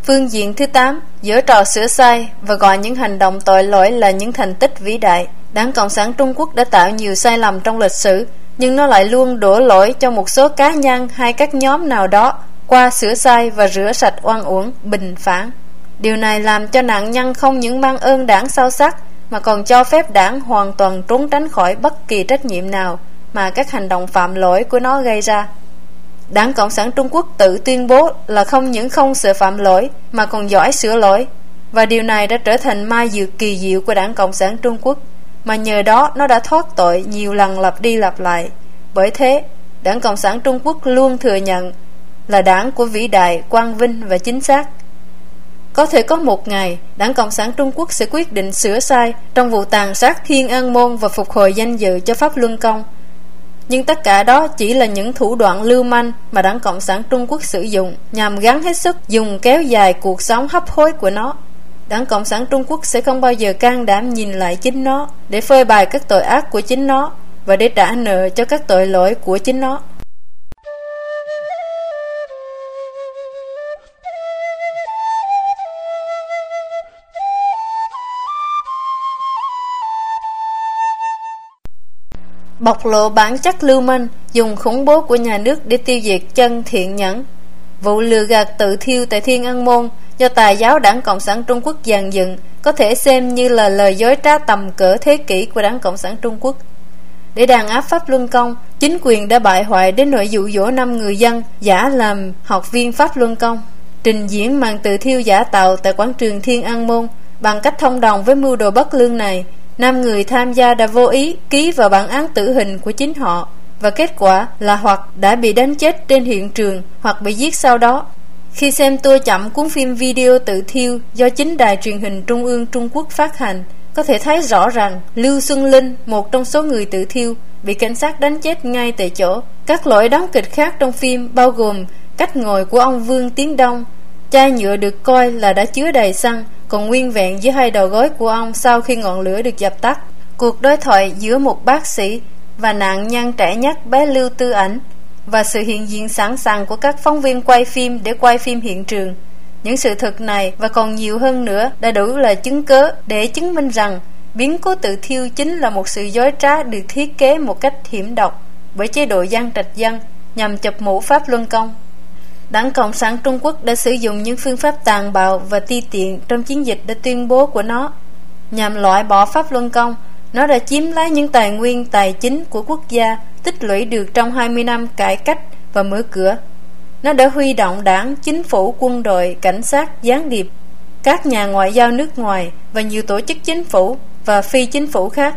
Phương diện thứ 8, giữa trò sửa sai và gọi những hành động tội lỗi là những thành tích vĩ đại. Đảng Cộng sản Trung Quốc đã tạo nhiều sai lầm trong lịch sử, nhưng nó lại luôn đổ lỗi cho một số cá nhân hay các nhóm nào đó qua sửa sai và rửa sạch oan uổng, bình phản. Điều này làm cho nạn nhân không những mang ơn đảng sâu sắc mà còn cho phép đảng hoàn toàn trốn tránh khỏi bất kỳ trách nhiệm nào mà các hành động phạm lỗi của nó gây ra. Đảng Cộng sản Trung Quốc tự tuyên bố là không những không sợ phạm lỗi mà còn giỏi sửa lỗi và điều này đã trở thành mai dược kỳ diệu của Đảng Cộng sản Trung Quốc mà nhờ đó nó đã thoát tội nhiều lần lặp đi lặp lại. Bởi thế, Đảng Cộng sản Trung Quốc luôn thừa nhận là đảng của vĩ đại, quang vinh và chính xác. Có thể có một ngày, Đảng Cộng sản Trung Quốc sẽ quyết định sửa sai trong vụ tàn sát Thiên An Môn và phục hồi danh dự cho Pháp Luân Công. Nhưng tất cả đó chỉ là những thủ đoạn lưu manh mà Đảng Cộng sản Trung Quốc sử dụng, nhằm gắn hết sức dùng kéo dài cuộc sống hấp hối của nó. Đảng Cộng sản Trung Quốc sẽ không bao giờ can đảm nhìn lại chính nó để phơi bày các tội ác của chính nó và để trả nợ cho các tội lỗi của chính nó. Bộc lộ bản chất lưu manh, dùng khủng bố của nhà nước để tiêu diệt chân thiện nhẫn. Vụ lừa gạt tự thiêu tại Thiên Ân Môn do tài giáo đảng Cộng sản Trung Quốc dàn dựng có thể xem như là lời dối trá tầm cỡ thế kỷ của đảng Cộng sản Trung Quốc. Để đàn áp Pháp Luân Công, chính quyền đã bại hoại đến nội dụ dỗ năm người dân giả làm học viên Pháp Luân Công. Trình diễn màn tự thiêu giả tạo tại quảng trường Thiên An Môn bằng cách thông đồng với mưu đồ bất lương này năm người tham gia đã vô ý ký vào bản án tử hình của chính họ và kết quả là hoặc đã bị đánh chết trên hiện trường hoặc bị giết sau đó. Khi xem tua chậm cuốn phim video tự thiêu do chính đài truyền hình Trung ương Trung Quốc phát hành, có thể thấy rõ rằng Lưu Xuân Linh, một trong số người tự thiêu, bị cảnh sát đánh chết ngay tại chỗ. Các lỗi đóng kịch khác trong phim bao gồm cách ngồi của ông Vương Tiến Đông, chai nhựa được coi là đã chứa đầy xăng, còn nguyên vẹn dưới hai đầu gối của ông sau khi ngọn lửa được dập tắt. Cuộc đối thoại giữa một bác sĩ và nạn nhân trẻ nhất bé Lưu Tư Ảnh và sự hiện diện sẵn sàng của các phóng viên quay phim để quay phim hiện trường. Những sự thật này và còn nhiều hơn nữa đã đủ là chứng cớ để chứng minh rằng biến cố tự thiêu chính là một sự dối trá được thiết kế một cách hiểm độc bởi chế độ gian trạch dân nhằm chập mũ Pháp Luân Công. Đảng Cộng sản Trung Quốc đã sử dụng những phương pháp tàn bạo và ti tiện trong chiến dịch đã tuyên bố của nó. Nhằm loại bỏ Pháp Luân Công, nó đã chiếm lấy những tài nguyên tài chính của quốc gia tích lũy được trong 20 năm cải cách và mở cửa. Nó đã huy động đảng, chính phủ, quân đội, cảnh sát, gián điệp, các nhà ngoại giao nước ngoài và nhiều tổ chức chính phủ và phi chính phủ khác.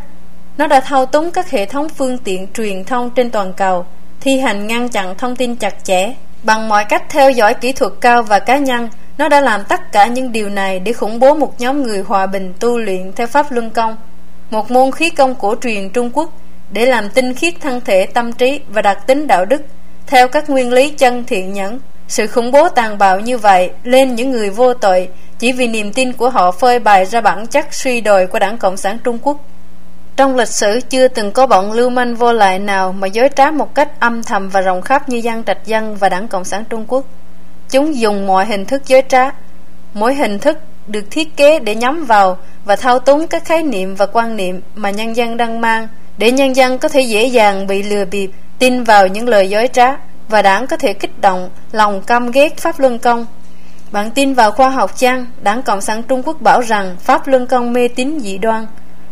Nó đã thao túng các hệ thống phương tiện truyền thông trên toàn cầu, thi hành ngăn chặn thông tin chặt chẽ Bằng mọi cách theo dõi kỹ thuật cao và cá nhân, nó đã làm tất cả những điều này để khủng bố một nhóm người hòa bình tu luyện theo Pháp Luân Công, một môn khí công cổ truyền Trung Quốc để làm tinh khiết thân thể tâm trí và đặc tính đạo đức theo các nguyên lý chân thiện nhẫn. Sự khủng bố tàn bạo như vậy lên những người vô tội chỉ vì niềm tin của họ phơi bày ra bản chất suy đồi của đảng Cộng sản Trung Quốc. Trong lịch sử chưa từng có bọn lưu manh vô lại nào mà dối trá một cách âm thầm và rộng khắp như dân Trạch Dân và Đảng Cộng sản Trung Quốc. Chúng dùng mọi hình thức dối trá. Mỗi hình thức được thiết kế để nhắm vào và thao túng các khái niệm và quan niệm mà nhân dân đang mang để nhân dân có thể dễ dàng bị lừa bịp, tin vào những lời dối trá và đảng có thể kích động lòng căm ghét Pháp Luân Công. Bạn tin vào khoa học chăng? Đảng Cộng sản Trung Quốc bảo rằng Pháp Luân Công mê tín dị đoan.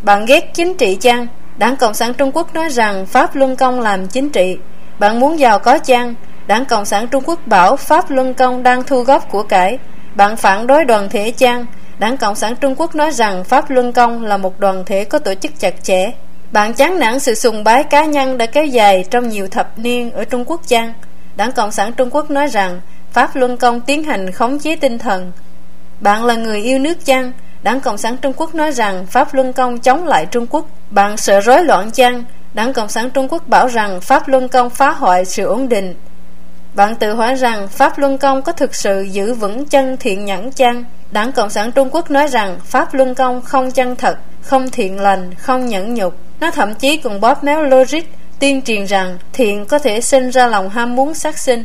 Bạn ghét chính trị chăng? Đảng Cộng sản Trung Quốc nói rằng Pháp Luân Công làm chính trị. Bạn muốn giàu có chăng? Đảng Cộng sản Trung Quốc bảo Pháp Luân Công đang thu góp của cải. Bạn phản đối đoàn thể chăng? Đảng Cộng sản Trung Quốc nói rằng Pháp Luân Công là một đoàn thể có tổ chức chặt chẽ. Bạn chán nản sự sùng bái cá nhân đã kéo dài trong nhiều thập niên ở Trung Quốc chăng? Đảng Cộng sản Trung Quốc nói rằng Pháp Luân Công tiến hành khống chế tinh thần. Bạn là người yêu nước chăng? Đảng Cộng sản Trung Quốc nói rằng Pháp Luân Công chống lại Trung Quốc. Bạn sợ rối loạn chăng? Đảng Cộng sản Trung Quốc bảo rằng Pháp Luân Công phá hoại sự ổn định. Bạn tự hỏi rằng Pháp Luân Công có thực sự giữ vững chân thiện nhẫn chăng? Đảng Cộng sản Trung Quốc nói rằng Pháp Luân Công không chân thật, không thiện lành, không nhẫn nhục. Nó thậm chí còn bóp méo logic, tuyên truyền rằng thiện có thể sinh ra lòng ham muốn sát sinh.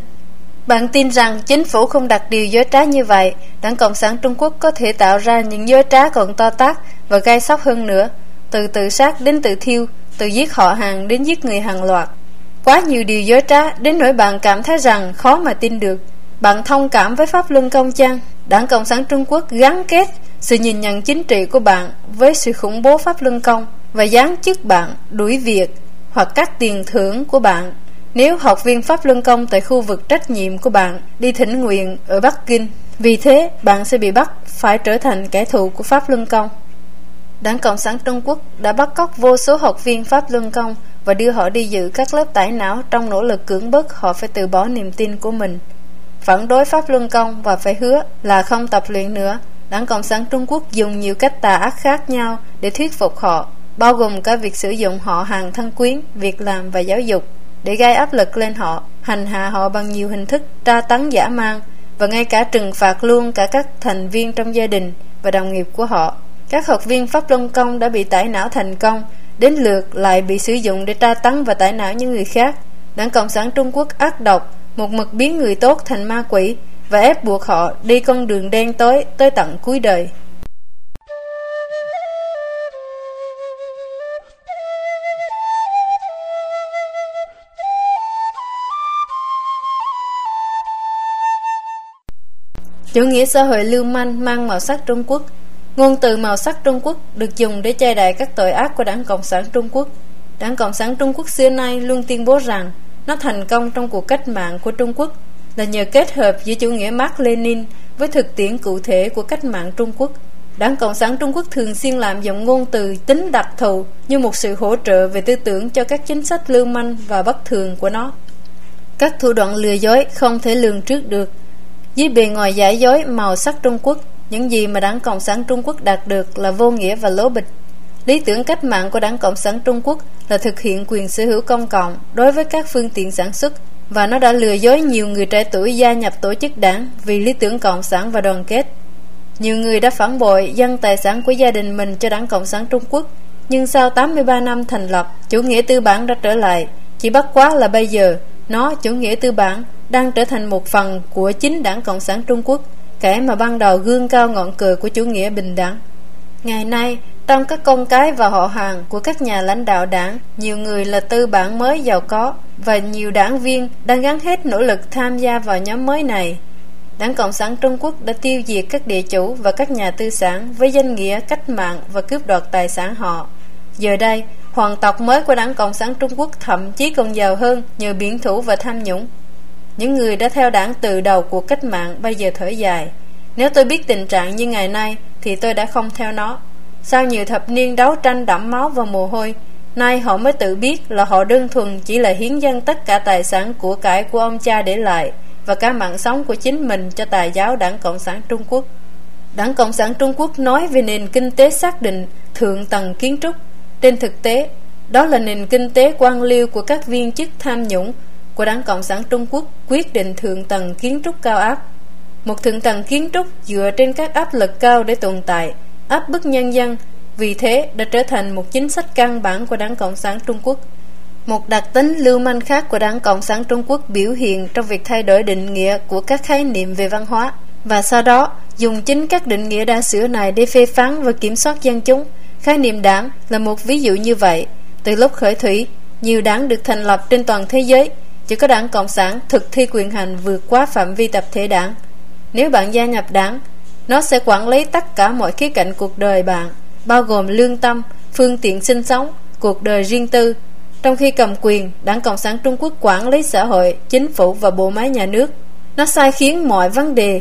Bạn tin rằng chính phủ không đặt điều dối trá như vậy, Đảng Cộng sản Trung Quốc có thể tạo ra những dối trá còn to tát và gai sóc hơn nữa, từ tự sát đến tự thiêu, từ giết họ hàng đến giết người hàng loạt. Quá nhiều điều dối trá đến nỗi bạn cảm thấy rằng khó mà tin được. Bạn thông cảm với Pháp Luân Công chăng? Đảng Cộng sản Trung Quốc gắn kết sự nhìn nhận chính trị của bạn với sự khủng bố Pháp Luân Công và giáng chức bạn đuổi việc hoặc các tiền thưởng của bạn nếu học viên Pháp Luân Công tại khu vực trách nhiệm của bạn đi thỉnh nguyện ở Bắc Kinh. Vì thế, bạn sẽ bị bắt phải trở thành kẻ thù của Pháp Luân Công. Đảng Cộng sản Trung Quốc đã bắt cóc vô số học viên Pháp Luân Công và đưa họ đi dự các lớp tải não trong nỗ lực cưỡng bức họ phải từ bỏ niềm tin của mình. Phản đối Pháp Luân Công và phải hứa là không tập luyện nữa. Đảng Cộng sản Trung Quốc dùng nhiều cách tà ác khác nhau để thuyết phục họ, bao gồm cả việc sử dụng họ hàng thân quyến, việc làm và giáo dục để gây áp lực lên họ, hành hạ họ bằng nhiều hình thức tra tấn giả mang và ngay cả trừng phạt luôn cả các thành viên trong gia đình và đồng nghiệp của họ. Các học viên Pháp Luân Công đã bị tải não thành công, đến lượt lại bị sử dụng để tra tấn và tải não những người khác. Đảng Cộng sản Trung Quốc ác độc, một mực biến người tốt thành ma quỷ và ép buộc họ đi con đường đen tối tới tận cuối đời. Chủ nghĩa xã hội lưu manh mang màu sắc Trung Quốc Ngôn từ màu sắc Trung Quốc được dùng để che đậy các tội ác của Đảng Cộng sản Trung Quốc. Đảng Cộng sản Trung Quốc xưa nay luôn tuyên bố rằng nó thành công trong cuộc cách mạng của Trung Quốc là nhờ kết hợp giữa chủ nghĩa Mark Lenin với thực tiễn cụ thể của cách mạng Trung Quốc. Đảng Cộng sản Trung Quốc thường xuyên làm dụng ngôn từ tính đặc thù như một sự hỗ trợ về tư tưởng cho các chính sách lưu manh và bất thường của nó. Các thủ đoạn lừa dối không thể lường trước được dưới bề ngoài giả dối màu sắc Trung Quốc, những gì mà Đảng Cộng sản Trung Quốc đạt được là vô nghĩa và lố bịch. Lý tưởng cách mạng của Đảng Cộng sản Trung Quốc là thực hiện quyền sở hữu công cộng đối với các phương tiện sản xuất và nó đã lừa dối nhiều người trẻ tuổi gia nhập tổ chức đảng vì lý tưởng cộng sản và đoàn kết. Nhiều người đã phản bội dân tài sản của gia đình mình cho Đảng Cộng sản Trung Quốc, nhưng sau 83 năm thành lập, chủ nghĩa tư bản đã trở lại. Chỉ bất quá là bây giờ, nó, chủ nghĩa tư bản, đang trở thành một phần của chính đảng Cộng sản Trung Quốc, kẻ mà ban đầu gương cao ngọn cờ của chủ nghĩa bình đẳng. Ngày nay, trong các con cái và họ hàng của các nhà lãnh đạo đảng, nhiều người là tư bản mới giàu có và nhiều đảng viên đang gắn hết nỗ lực tham gia vào nhóm mới này. Đảng Cộng sản Trung Quốc đã tiêu diệt các địa chủ và các nhà tư sản với danh nghĩa cách mạng và cướp đoạt tài sản họ. Giờ đây, hoàng tộc mới của Đảng Cộng sản Trung Quốc thậm chí còn giàu hơn nhờ biển thủ và tham nhũng. Những người đã theo đảng từ đầu cuộc cách mạng bây giờ thở dài. Nếu tôi biết tình trạng như ngày nay thì tôi đã không theo nó. Sau nhiều thập niên đấu tranh đẫm máu và mồ hôi, nay họ mới tự biết là họ đơn thuần chỉ là hiến dân tất cả tài sản của cải của ông cha để lại và cả mạng sống của chính mình cho tài giáo Đảng Cộng sản Trung Quốc. Đảng Cộng sản Trung Quốc nói về nền kinh tế xác định thượng tầng kiến trúc. Trên thực tế, đó là nền kinh tế quan liêu của các viên chức tham nhũng của Đảng Cộng sản Trung Quốc quyết định thượng tầng kiến trúc cao áp. Một thượng tầng kiến trúc dựa trên các áp lực cao để tồn tại, áp bức nhân dân, vì thế đã trở thành một chính sách căn bản của Đảng Cộng sản Trung Quốc. Một đặc tính lưu manh khác của Đảng Cộng sản Trung Quốc biểu hiện trong việc thay đổi định nghĩa của các khái niệm về văn hóa và sau đó dùng chính các định nghĩa đa sửa này để phê phán và kiểm soát dân chúng. Khái niệm đảng là một ví dụ như vậy. Từ lúc khởi thủy, nhiều đảng được thành lập trên toàn thế giới chỉ có đảng Cộng sản thực thi quyền hành vượt quá phạm vi tập thể đảng. Nếu bạn gia nhập đảng, nó sẽ quản lý tất cả mọi khía cạnh cuộc đời bạn, bao gồm lương tâm, phương tiện sinh sống, cuộc đời riêng tư. Trong khi cầm quyền, Đảng Cộng sản Trung Quốc quản lý xã hội, chính phủ và bộ máy nhà nước. Nó sai khiến mọi vấn đề,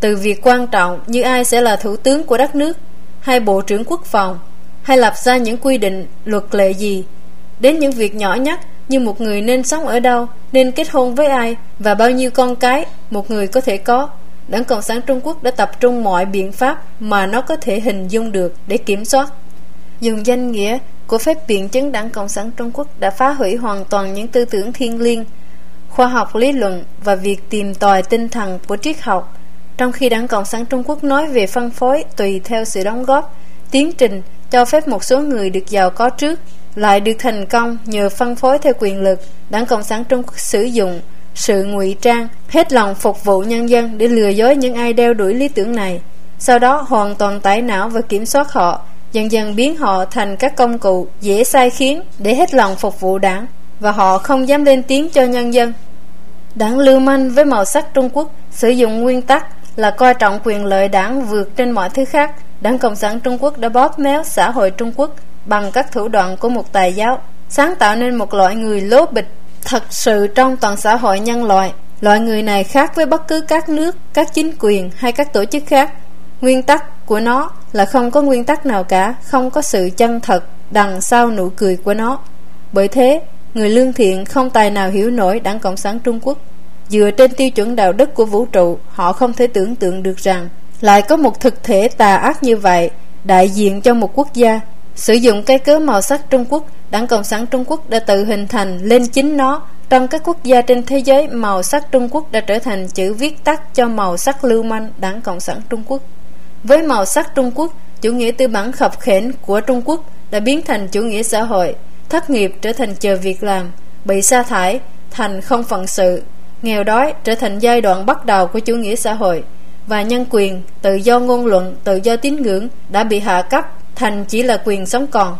từ việc quan trọng như ai sẽ là thủ tướng của đất nước, hay bộ trưởng quốc phòng, hay lập ra những quy định, luật lệ gì, đến những việc nhỏ nhất như một người nên sống ở đâu, nên kết hôn với ai và bao nhiêu con cái một người có thể có. Đảng Cộng sản Trung Quốc đã tập trung mọi biện pháp mà nó có thể hình dung được để kiểm soát. Dùng danh nghĩa của phép biện chứng Đảng Cộng sản Trung Quốc đã phá hủy hoàn toàn những tư tưởng thiên liêng, khoa học lý luận và việc tìm tòi tinh thần của triết học, trong khi Đảng Cộng sản Trung Quốc nói về phân phối tùy theo sự đóng góp, tiến trình cho phép một số người được giàu có trước lại được thành công nhờ phân phối theo quyền lực, Đảng Cộng sản Trung Quốc sử dụng sự ngụy trang, hết lòng phục vụ nhân dân để lừa dối những ai đeo đuổi lý tưởng này. Sau đó hoàn toàn tải não và kiểm soát họ, dần dần biến họ thành các công cụ dễ sai khiến để hết lòng phục vụ đảng và họ không dám lên tiếng cho nhân dân. Đảng lưu manh với màu sắc Trung Quốc sử dụng nguyên tắc là coi trọng quyền lợi đảng vượt trên mọi thứ khác. Đảng Cộng sản Trung Quốc đã bóp méo xã hội Trung Quốc bằng các thủ đoạn của một tài giáo, sáng tạo nên một loại người lố bịch thật sự trong toàn xã hội nhân loại. Loại người này khác với bất cứ các nước, các chính quyền hay các tổ chức khác. Nguyên tắc của nó là không có nguyên tắc nào cả, không có sự chân thật đằng sau nụ cười của nó. Bởi thế, người lương thiện không tài nào hiểu nổi đảng Cộng sản Trung Quốc. Dựa trên tiêu chuẩn đạo đức của vũ trụ, họ không thể tưởng tượng được rằng lại có một thực thể tà ác như vậy đại diện cho một quốc gia. Sử dụng cái cớ màu sắc Trung Quốc, đảng Cộng sản Trung Quốc đã tự hình thành lên chính nó. Trong các quốc gia trên thế giới, màu sắc Trung Quốc đã trở thành chữ viết tắt cho màu sắc lưu manh đảng Cộng sản Trung Quốc. Với màu sắc Trung Quốc, chủ nghĩa tư bản khập khển của Trung Quốc đã biến thành chủ nghĩa xã hội, thất nghiệp trở thành chờ việc làm, bị sa thải thành không phận sự, nghèo đói trở thành giai đoạn bắt đầu của chủ nghĩa xã hội và nhân quyền, tự do ngôn luận, tự do tín ngưỡng đã bị hạ cấp thành chỉ là quyền sống còn.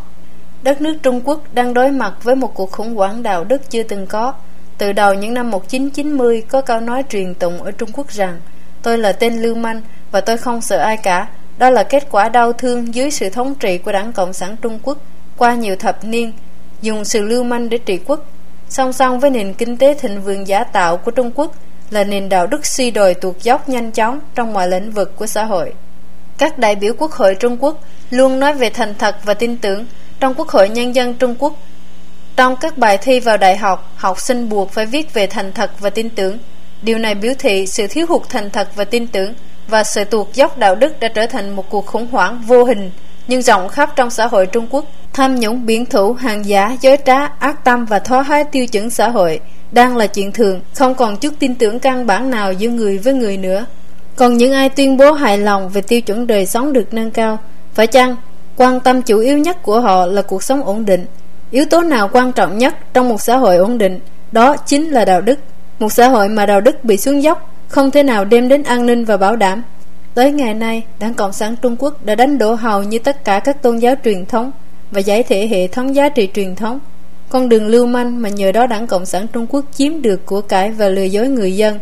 Đất nước Trung Quốc đang đối mặt với một cuộc khủng hoảng đạo đức chưa từng có. Từ đầu những năm 1990 có câu nói truyền tụng ở Trung Quốc rằng Tôi là tên lưu manh và tôi không sợ ai cả. Đó là kết quả đau thương dưới sự thống trị của đảng Cộng sản Trung Quốc qua nhiều thập niên, dùng sự lưu manh để trị quốc. Song song với nền kinh tế thịnh vượng giả tạo của Trung Quốc là nền đạo đức suy đồi tuột dốc nhanh chóng trong mọi lĩnh vực của xã hội. Các đại biểu Quốc hội Trung Quốc luôn nói về thành thật và tin tưởng trong Quốc hội Nhân dân Trung Quốc. Trong các bài thi vào đại học, học sinh buộc phải viết về thành thật và tin tưởng. Điều này biểu thị sự thiếu hụt thành thật và tin tưởng và sự tuột dốc đạo đức đã trở thành một cuộc khủng hoảng vô hình nhưng rộng khắp trong xã hội Trung Quốc. Tham nhũng, biển thủ, hàng giả, dối trá, ác tâm và thoái hóa tiêu chuẩn xã hội đang là chuyện thường, không còn chút tin tưởng căn bản nào giữa người với người nữa. Còn những ai tuyên bố hài lòng về tiêu chuẩn đời sống được nâng cao, phải chăng quan tâm chủ yếu nhất của họ là cuộc sống ổn định? Yếu tố nào quan trọng nhất trong một xã hội ổn định? Đó chính là đạo đức. Một xã hội mà đạo đức bị xuống dốc không thể nào đem đến an ninh và bảo đảm. Tới ngày nay, Đảng Cộng sản Trung Quốc đã đánh đổ hầu như tất cả các tôn giáo truyền thống và giải thể hệ thống giá trị truyền thống. Con đường lưu manh mà nhờ đó Đảng Cộng sản Trung Quốc chiếm được của cải và lừa dối người dân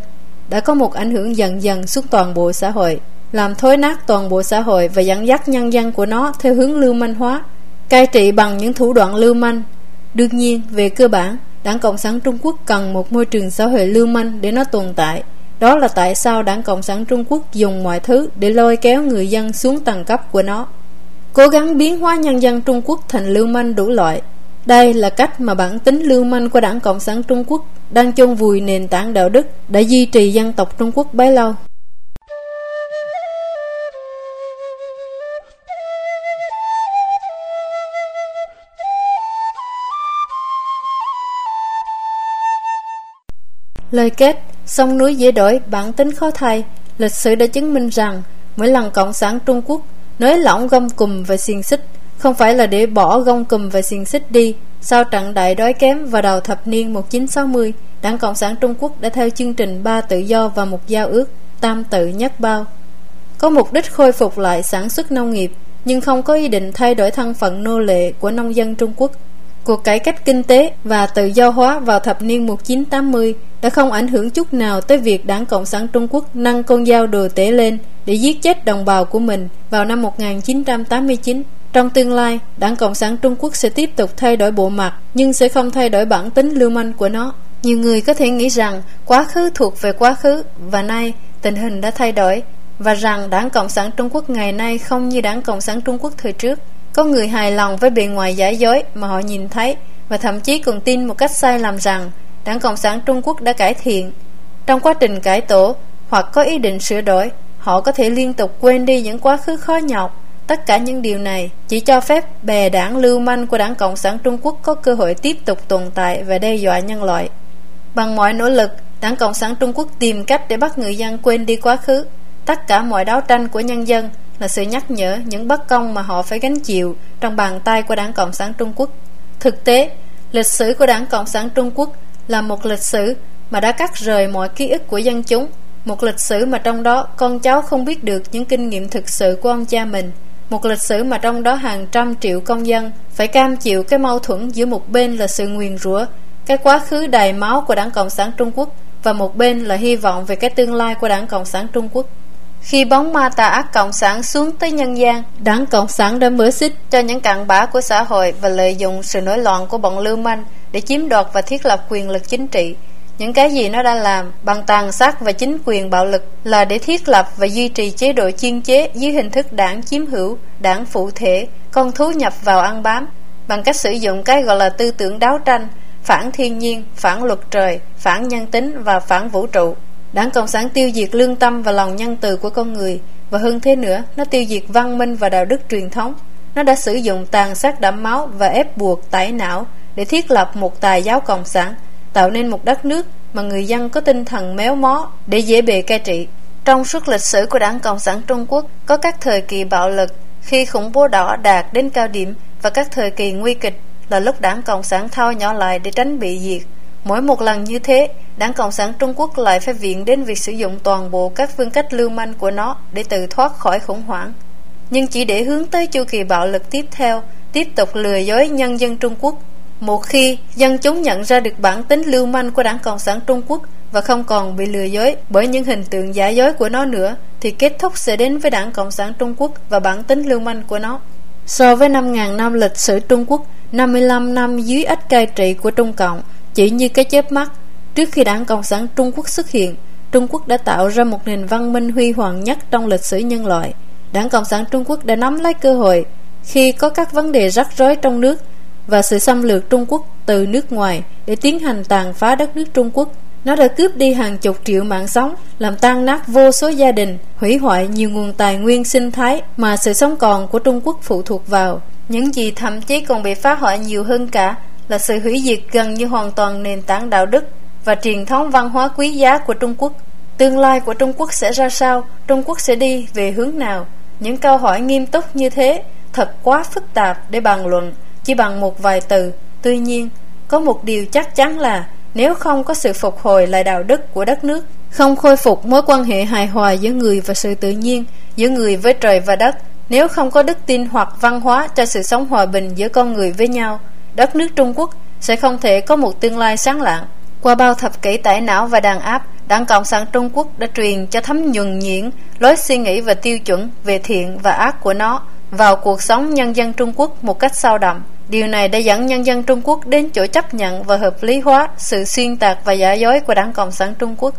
đã có một ảnh hưởng dần dần xuống toàn bộ xã hội, làm thối nát toàn bộ xã hội và dẫn dắt nhân dân của nó theo hướng lưu manh hóa, cai trị bằng những thủ đoạn lưu manh. Đương nhiên, về cơ bản, Đảng Cộng sản Trung Quốc cần một môi trường xã hội lưu manh để nó tồn tại. Đó là tại sao Đảng Cộng sản Trung Quốc dùng mọi thứ để lôi kéo người dân xuống tầng cấp của nó. Cố gắng biến hóa nhân dân Trung Quốc thành lưu manh đủ loại. Đây là cách mà bản tính lưu manh của Đảng Cộng sản Trung Quốc đang chôn vùi nền tảng đạo đức đã duy trì dân tộc Trung Quốc bấy lâu. Lời kết Sông núi dễ đổi, bản tính khó thay Lịch sử đã chứng minh rằng Mỗi lần Cộng sản Trung Quốc nới lỏng gông cùm và xiềng xích Không phải là để bỏ gông cùm và xiềng xích đi sau trận đại đói kém vào đầu thập niên 1960 Đảng Cộng sản Trung Quốc đã theo chương trình ba tự do và một giao ước, Tam tự nhất bao Có mục đích khôi phục lại sản xuất nông nghiệp, Nhưng không có ý định thay đổi thân phận nô lệ của nông dân Trung Quốc Cuộc cải cách kinh tế và tự do hóa vào thập niên 1980 đã không ảnh hưởng chút nào tới việc Đảng Cộng sản Trung Quốc nâng con dao đồ tể lên để giết chết đồng bào của mình vào năm 1989. Trong tương lai, Đảng Cộng sản Trung Quốc sẽ tiếp tục thay đổi bộ mặt nhưng sẽ không thay đổi bản tính lưu manh của nó. Nhiều người có thể nghĩ rằng quá khứ thuộc về quá khứ và nay tình hình đã thay đổi và rằng Đảng Cộng sản Trung Quốc ngày nay không như Đảng Cộng sản Trung Quốc thời trước. Có người hài lòng với bề ngoài giả dối mà họ nhìn thấy và thậm chí còn tin một cách sai lầm rằng Đảng Cộng sản Trung Quốc đã cải thiện. Trong quá trình cải tổ hoặc có ý định sửa đổi, họ có thể liên tục quên đi những quá khứ khó nhọc. Tất cả những điều này chỉ cho phép bè đảng lưu manh của Đảng Cộng sản Trung Quốc có cơ hội tiếp tục tồn tại và đe dọa nhân loại. Bằng mọi nỗ lực, Đảng Cộng sản Trung Quốc tìm cách để bắt người dân quên đi quá khứ. Tất cả mọi đấu tranh của nhân dân là sự nhắc nhở những bất công mà họ phải gánh chịu trong bàn tay của Đảng Cộng sản Trung Quốc. Thực tế, lịch sử của Đảng Cộng sản Trung Quốc là một lịch sử mà đã cắt rời mọi ký ức của dân chúng. Một lịch sử mà trong đó con cháu không biết được những kinh nghiệm thực sự của ông cha mình. Một lịch sử mà trong đó hàng trăm triệu công dân phải cam chịu cái mâu thuẫn giữa một bên là sự nguyền rủa, cái quá khứ đầy máu của đảng Cộng sản Trung Quốc và một bên là hy vọng về cái tương lai của đảng Cộng sản Trung Quốc. Khi bóng ma tà ác Cộng sản xuống tới nhân gian, đảng Cộng sản đã mở xích cho những cặn bã của xã hội và lợi dụng sự nổi loạn của bọn lưu manh để chiếm đoạt và thiết lập quyền lực chính trị. Những cái gì nó đã làm bằng tàn sát và chính quyền bạo lực là để thiết lập và duy trì chế độ chiên chế dưới hình thức đảng chiếm hữu, đảng phụ thể, con thú nhập vào ăn bám, bằng cách sử dụng cái gọi là tư tưởng đấu tranh, phản thiên nhiên, phản luật trời, phản nhân tính và phản vũ trụ. Đảng Cộng sản tiêu diệt lương tâm và lòng nhân từ của con người và hơn thế nữa, nó tiêu diệt văn minh và đạo đức truyền thống. Nó đã sử dụng tàn sát đẫm máu và ép buộc tải não để thiết lập một tài giáo cộng sản, tạo nên một đất nước mà người dân có tinh thần méo mó để dễ bề cai trị. Trong suốt lịch sử của Đảng Cộng sản Trung Quốc có các thời kỳ bạo lực khi khủng bố đỏ đạt đến cao điểm và các thời kỳ nguy kịch là lúc Đảng Cộng sản thao nhỏ lại để tránh bị diệt. Mỗi một lần như thế, Đảng Cộng sản Trung Quốc lại phải viện đến việc sử dụng toàn bộ các phương cách lưu manh của nó để tự thoát khỏi khủng hoảng. Nhưng chỉ để hướng tới chu kỳ bạo lực tiếp theo, tiếp tục lừa dối nhân dân Trung Quốc. Một khi dân chúng nhận ra được bản tính lưu manh của Đảng Cộng sản Trung Quốc và không còn bị lừa dối bởi những hình tượng giả dối của nó nữa, thì kết thúc sẽ đến với Đảng Cộng sản Trung Quốc và bản tính lưu manh của nó. So với 5.000 năm lịch sử Trung Quốc, 55 năm dưới ách cai trị của Trung Cộng, chỉ như cái chớp mắt, trước khi đảng Cộng sản Trung Quốc xuất hiện, Trung Quốc đã tạo ra một nền văn minh huy hoàng nhất trong lịch sử nhân loại. Đảng Cộng sản Trung Quốc đã nắm lấy cơ hội khi có các vấn đề rắc rối trong nước và sự xâm lược Trung Quốc từ nước ngoài để tiến hành tàn phá đất nước Trung Quốc. Nó đã cướp đi hàng chục triệu mạng sống, làm tan nát vô số gia đình, hủy hoại nhiều nguồn tài nguyên sinh thái mà sự sống còn của Trung Quốc phụ thuộc vào. Những gì thậm chí còn bị phá hoại nhiều hơn cả là sự hủy diệt gần như hoàn toàn nền tảng đạo đức và truyền thống văn hóa quý giá của Trung Quốc. Tương lai của Trung Quốc sẽ ra sao? Trung Quốc sẽ đi về hướng nào? Những câu hỏi nghiêm túc như thế thật quá phức tạp để bàn luận chỉ bằng một vài từ. Tuy nhiên, có một điều chắc chắn là nếu không có sự phục hồi lại đạo đức của đất nước, không khôi phục mối quan hệ hài hòa giữa người và sự tự nhiên, giữa người với trời và đất, nếu không có đức tin hoặc văn hóa cho sự sống hòa bình giữa con người với nhau, đất nước Trung Quốc sẽ không thể có một tương lai sáng lạng. Qua bao thập kỷ tải não và đàn áp, Đảng Cộng sản Trung Quốc đã truyền cho thấm nhuần nhuyễn lối suy nghĩ và tiêu chuẩn về thiện và ác của nó vào cuộc sống nhân dân Trung Quốc một cách sâu đậm. Điều này đã dẫn nhân dân Trung Quốc đến chỗ chấp nhận và hợp lý hóa sự xuyên tạc và giả dối của Đảng Cộng sản Trung Quốc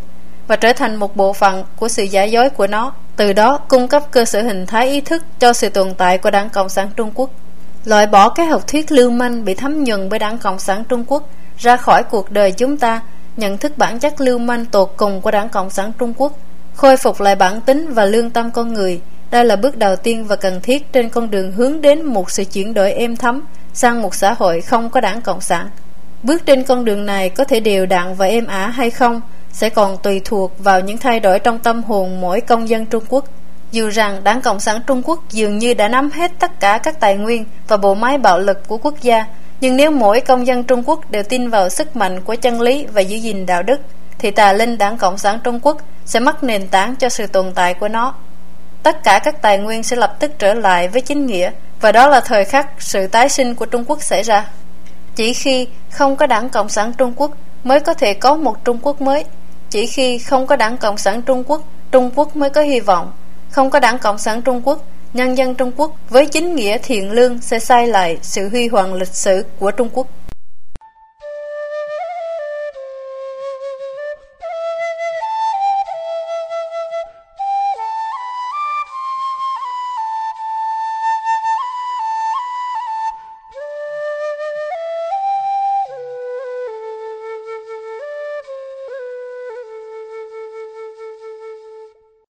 và trở thành một bộ phận của sự giả dối của nó, từ đó cung cấp cơ sở hình thái ý thức cho sự tồn tại của Đảng Cộng sản Trung Quốc. Loại bỏ cái học thuyết lưu manh bị thấm nhuần bởi Đảng Cộng sản Trung Quốc ra khỏi cuộc đời chúng ta, nhận thức bản chất lưu manh tột cùng của Đảng Cộng sản Trung Quốc, khôi phục lại bản tính và lương tâm con người. Đây là bước đầu tiên và cần thiết trên con đường hướng đến một sự chuyển đổi êm thấm sang một xã hội không có Đảng Cộng sản. Bước trên con đường này có thể đều đặn và êm ả hay không sẽ còn tùy thuộc vào những thay đổi trong tâm hồn mỗi công dân Trung Quốc. Dù rằng Đảng Cộng sản Trung Quốc dường như đã nắm hết tất cả các tài nguyên và bộ máy bạo lực của quốc gia, nhưng nếu mỗi công dân Trung Quốc đều tin vào sức mạnh của chân lý và giữ gìn đạo đức, thì tà linh Đảng Cộng sản Trung Quốc sẽ mất nền tảng cho sự tồn tại của nó. Tất cả các tài nguyên sẽ lập tức trở lại với chính nghĩa, và đó là thời khắc sự tái sinh của Trung Quốc xảy ra. Chỉ khi không có Đảng Cộng sản Trung Quốc mới có thể có một Trung Quốc mới. Chỉ khi không có Đảng Cộng sản Trung Quốc, Trung Quốc mới có hy vọng. Không có Đảng Cộng sản Trung Quốc, nhân dân Trung Quốc với chính nghĩa thiện lương sẽ sai lại sự huy hoàng lịch sử của Trung Quốc.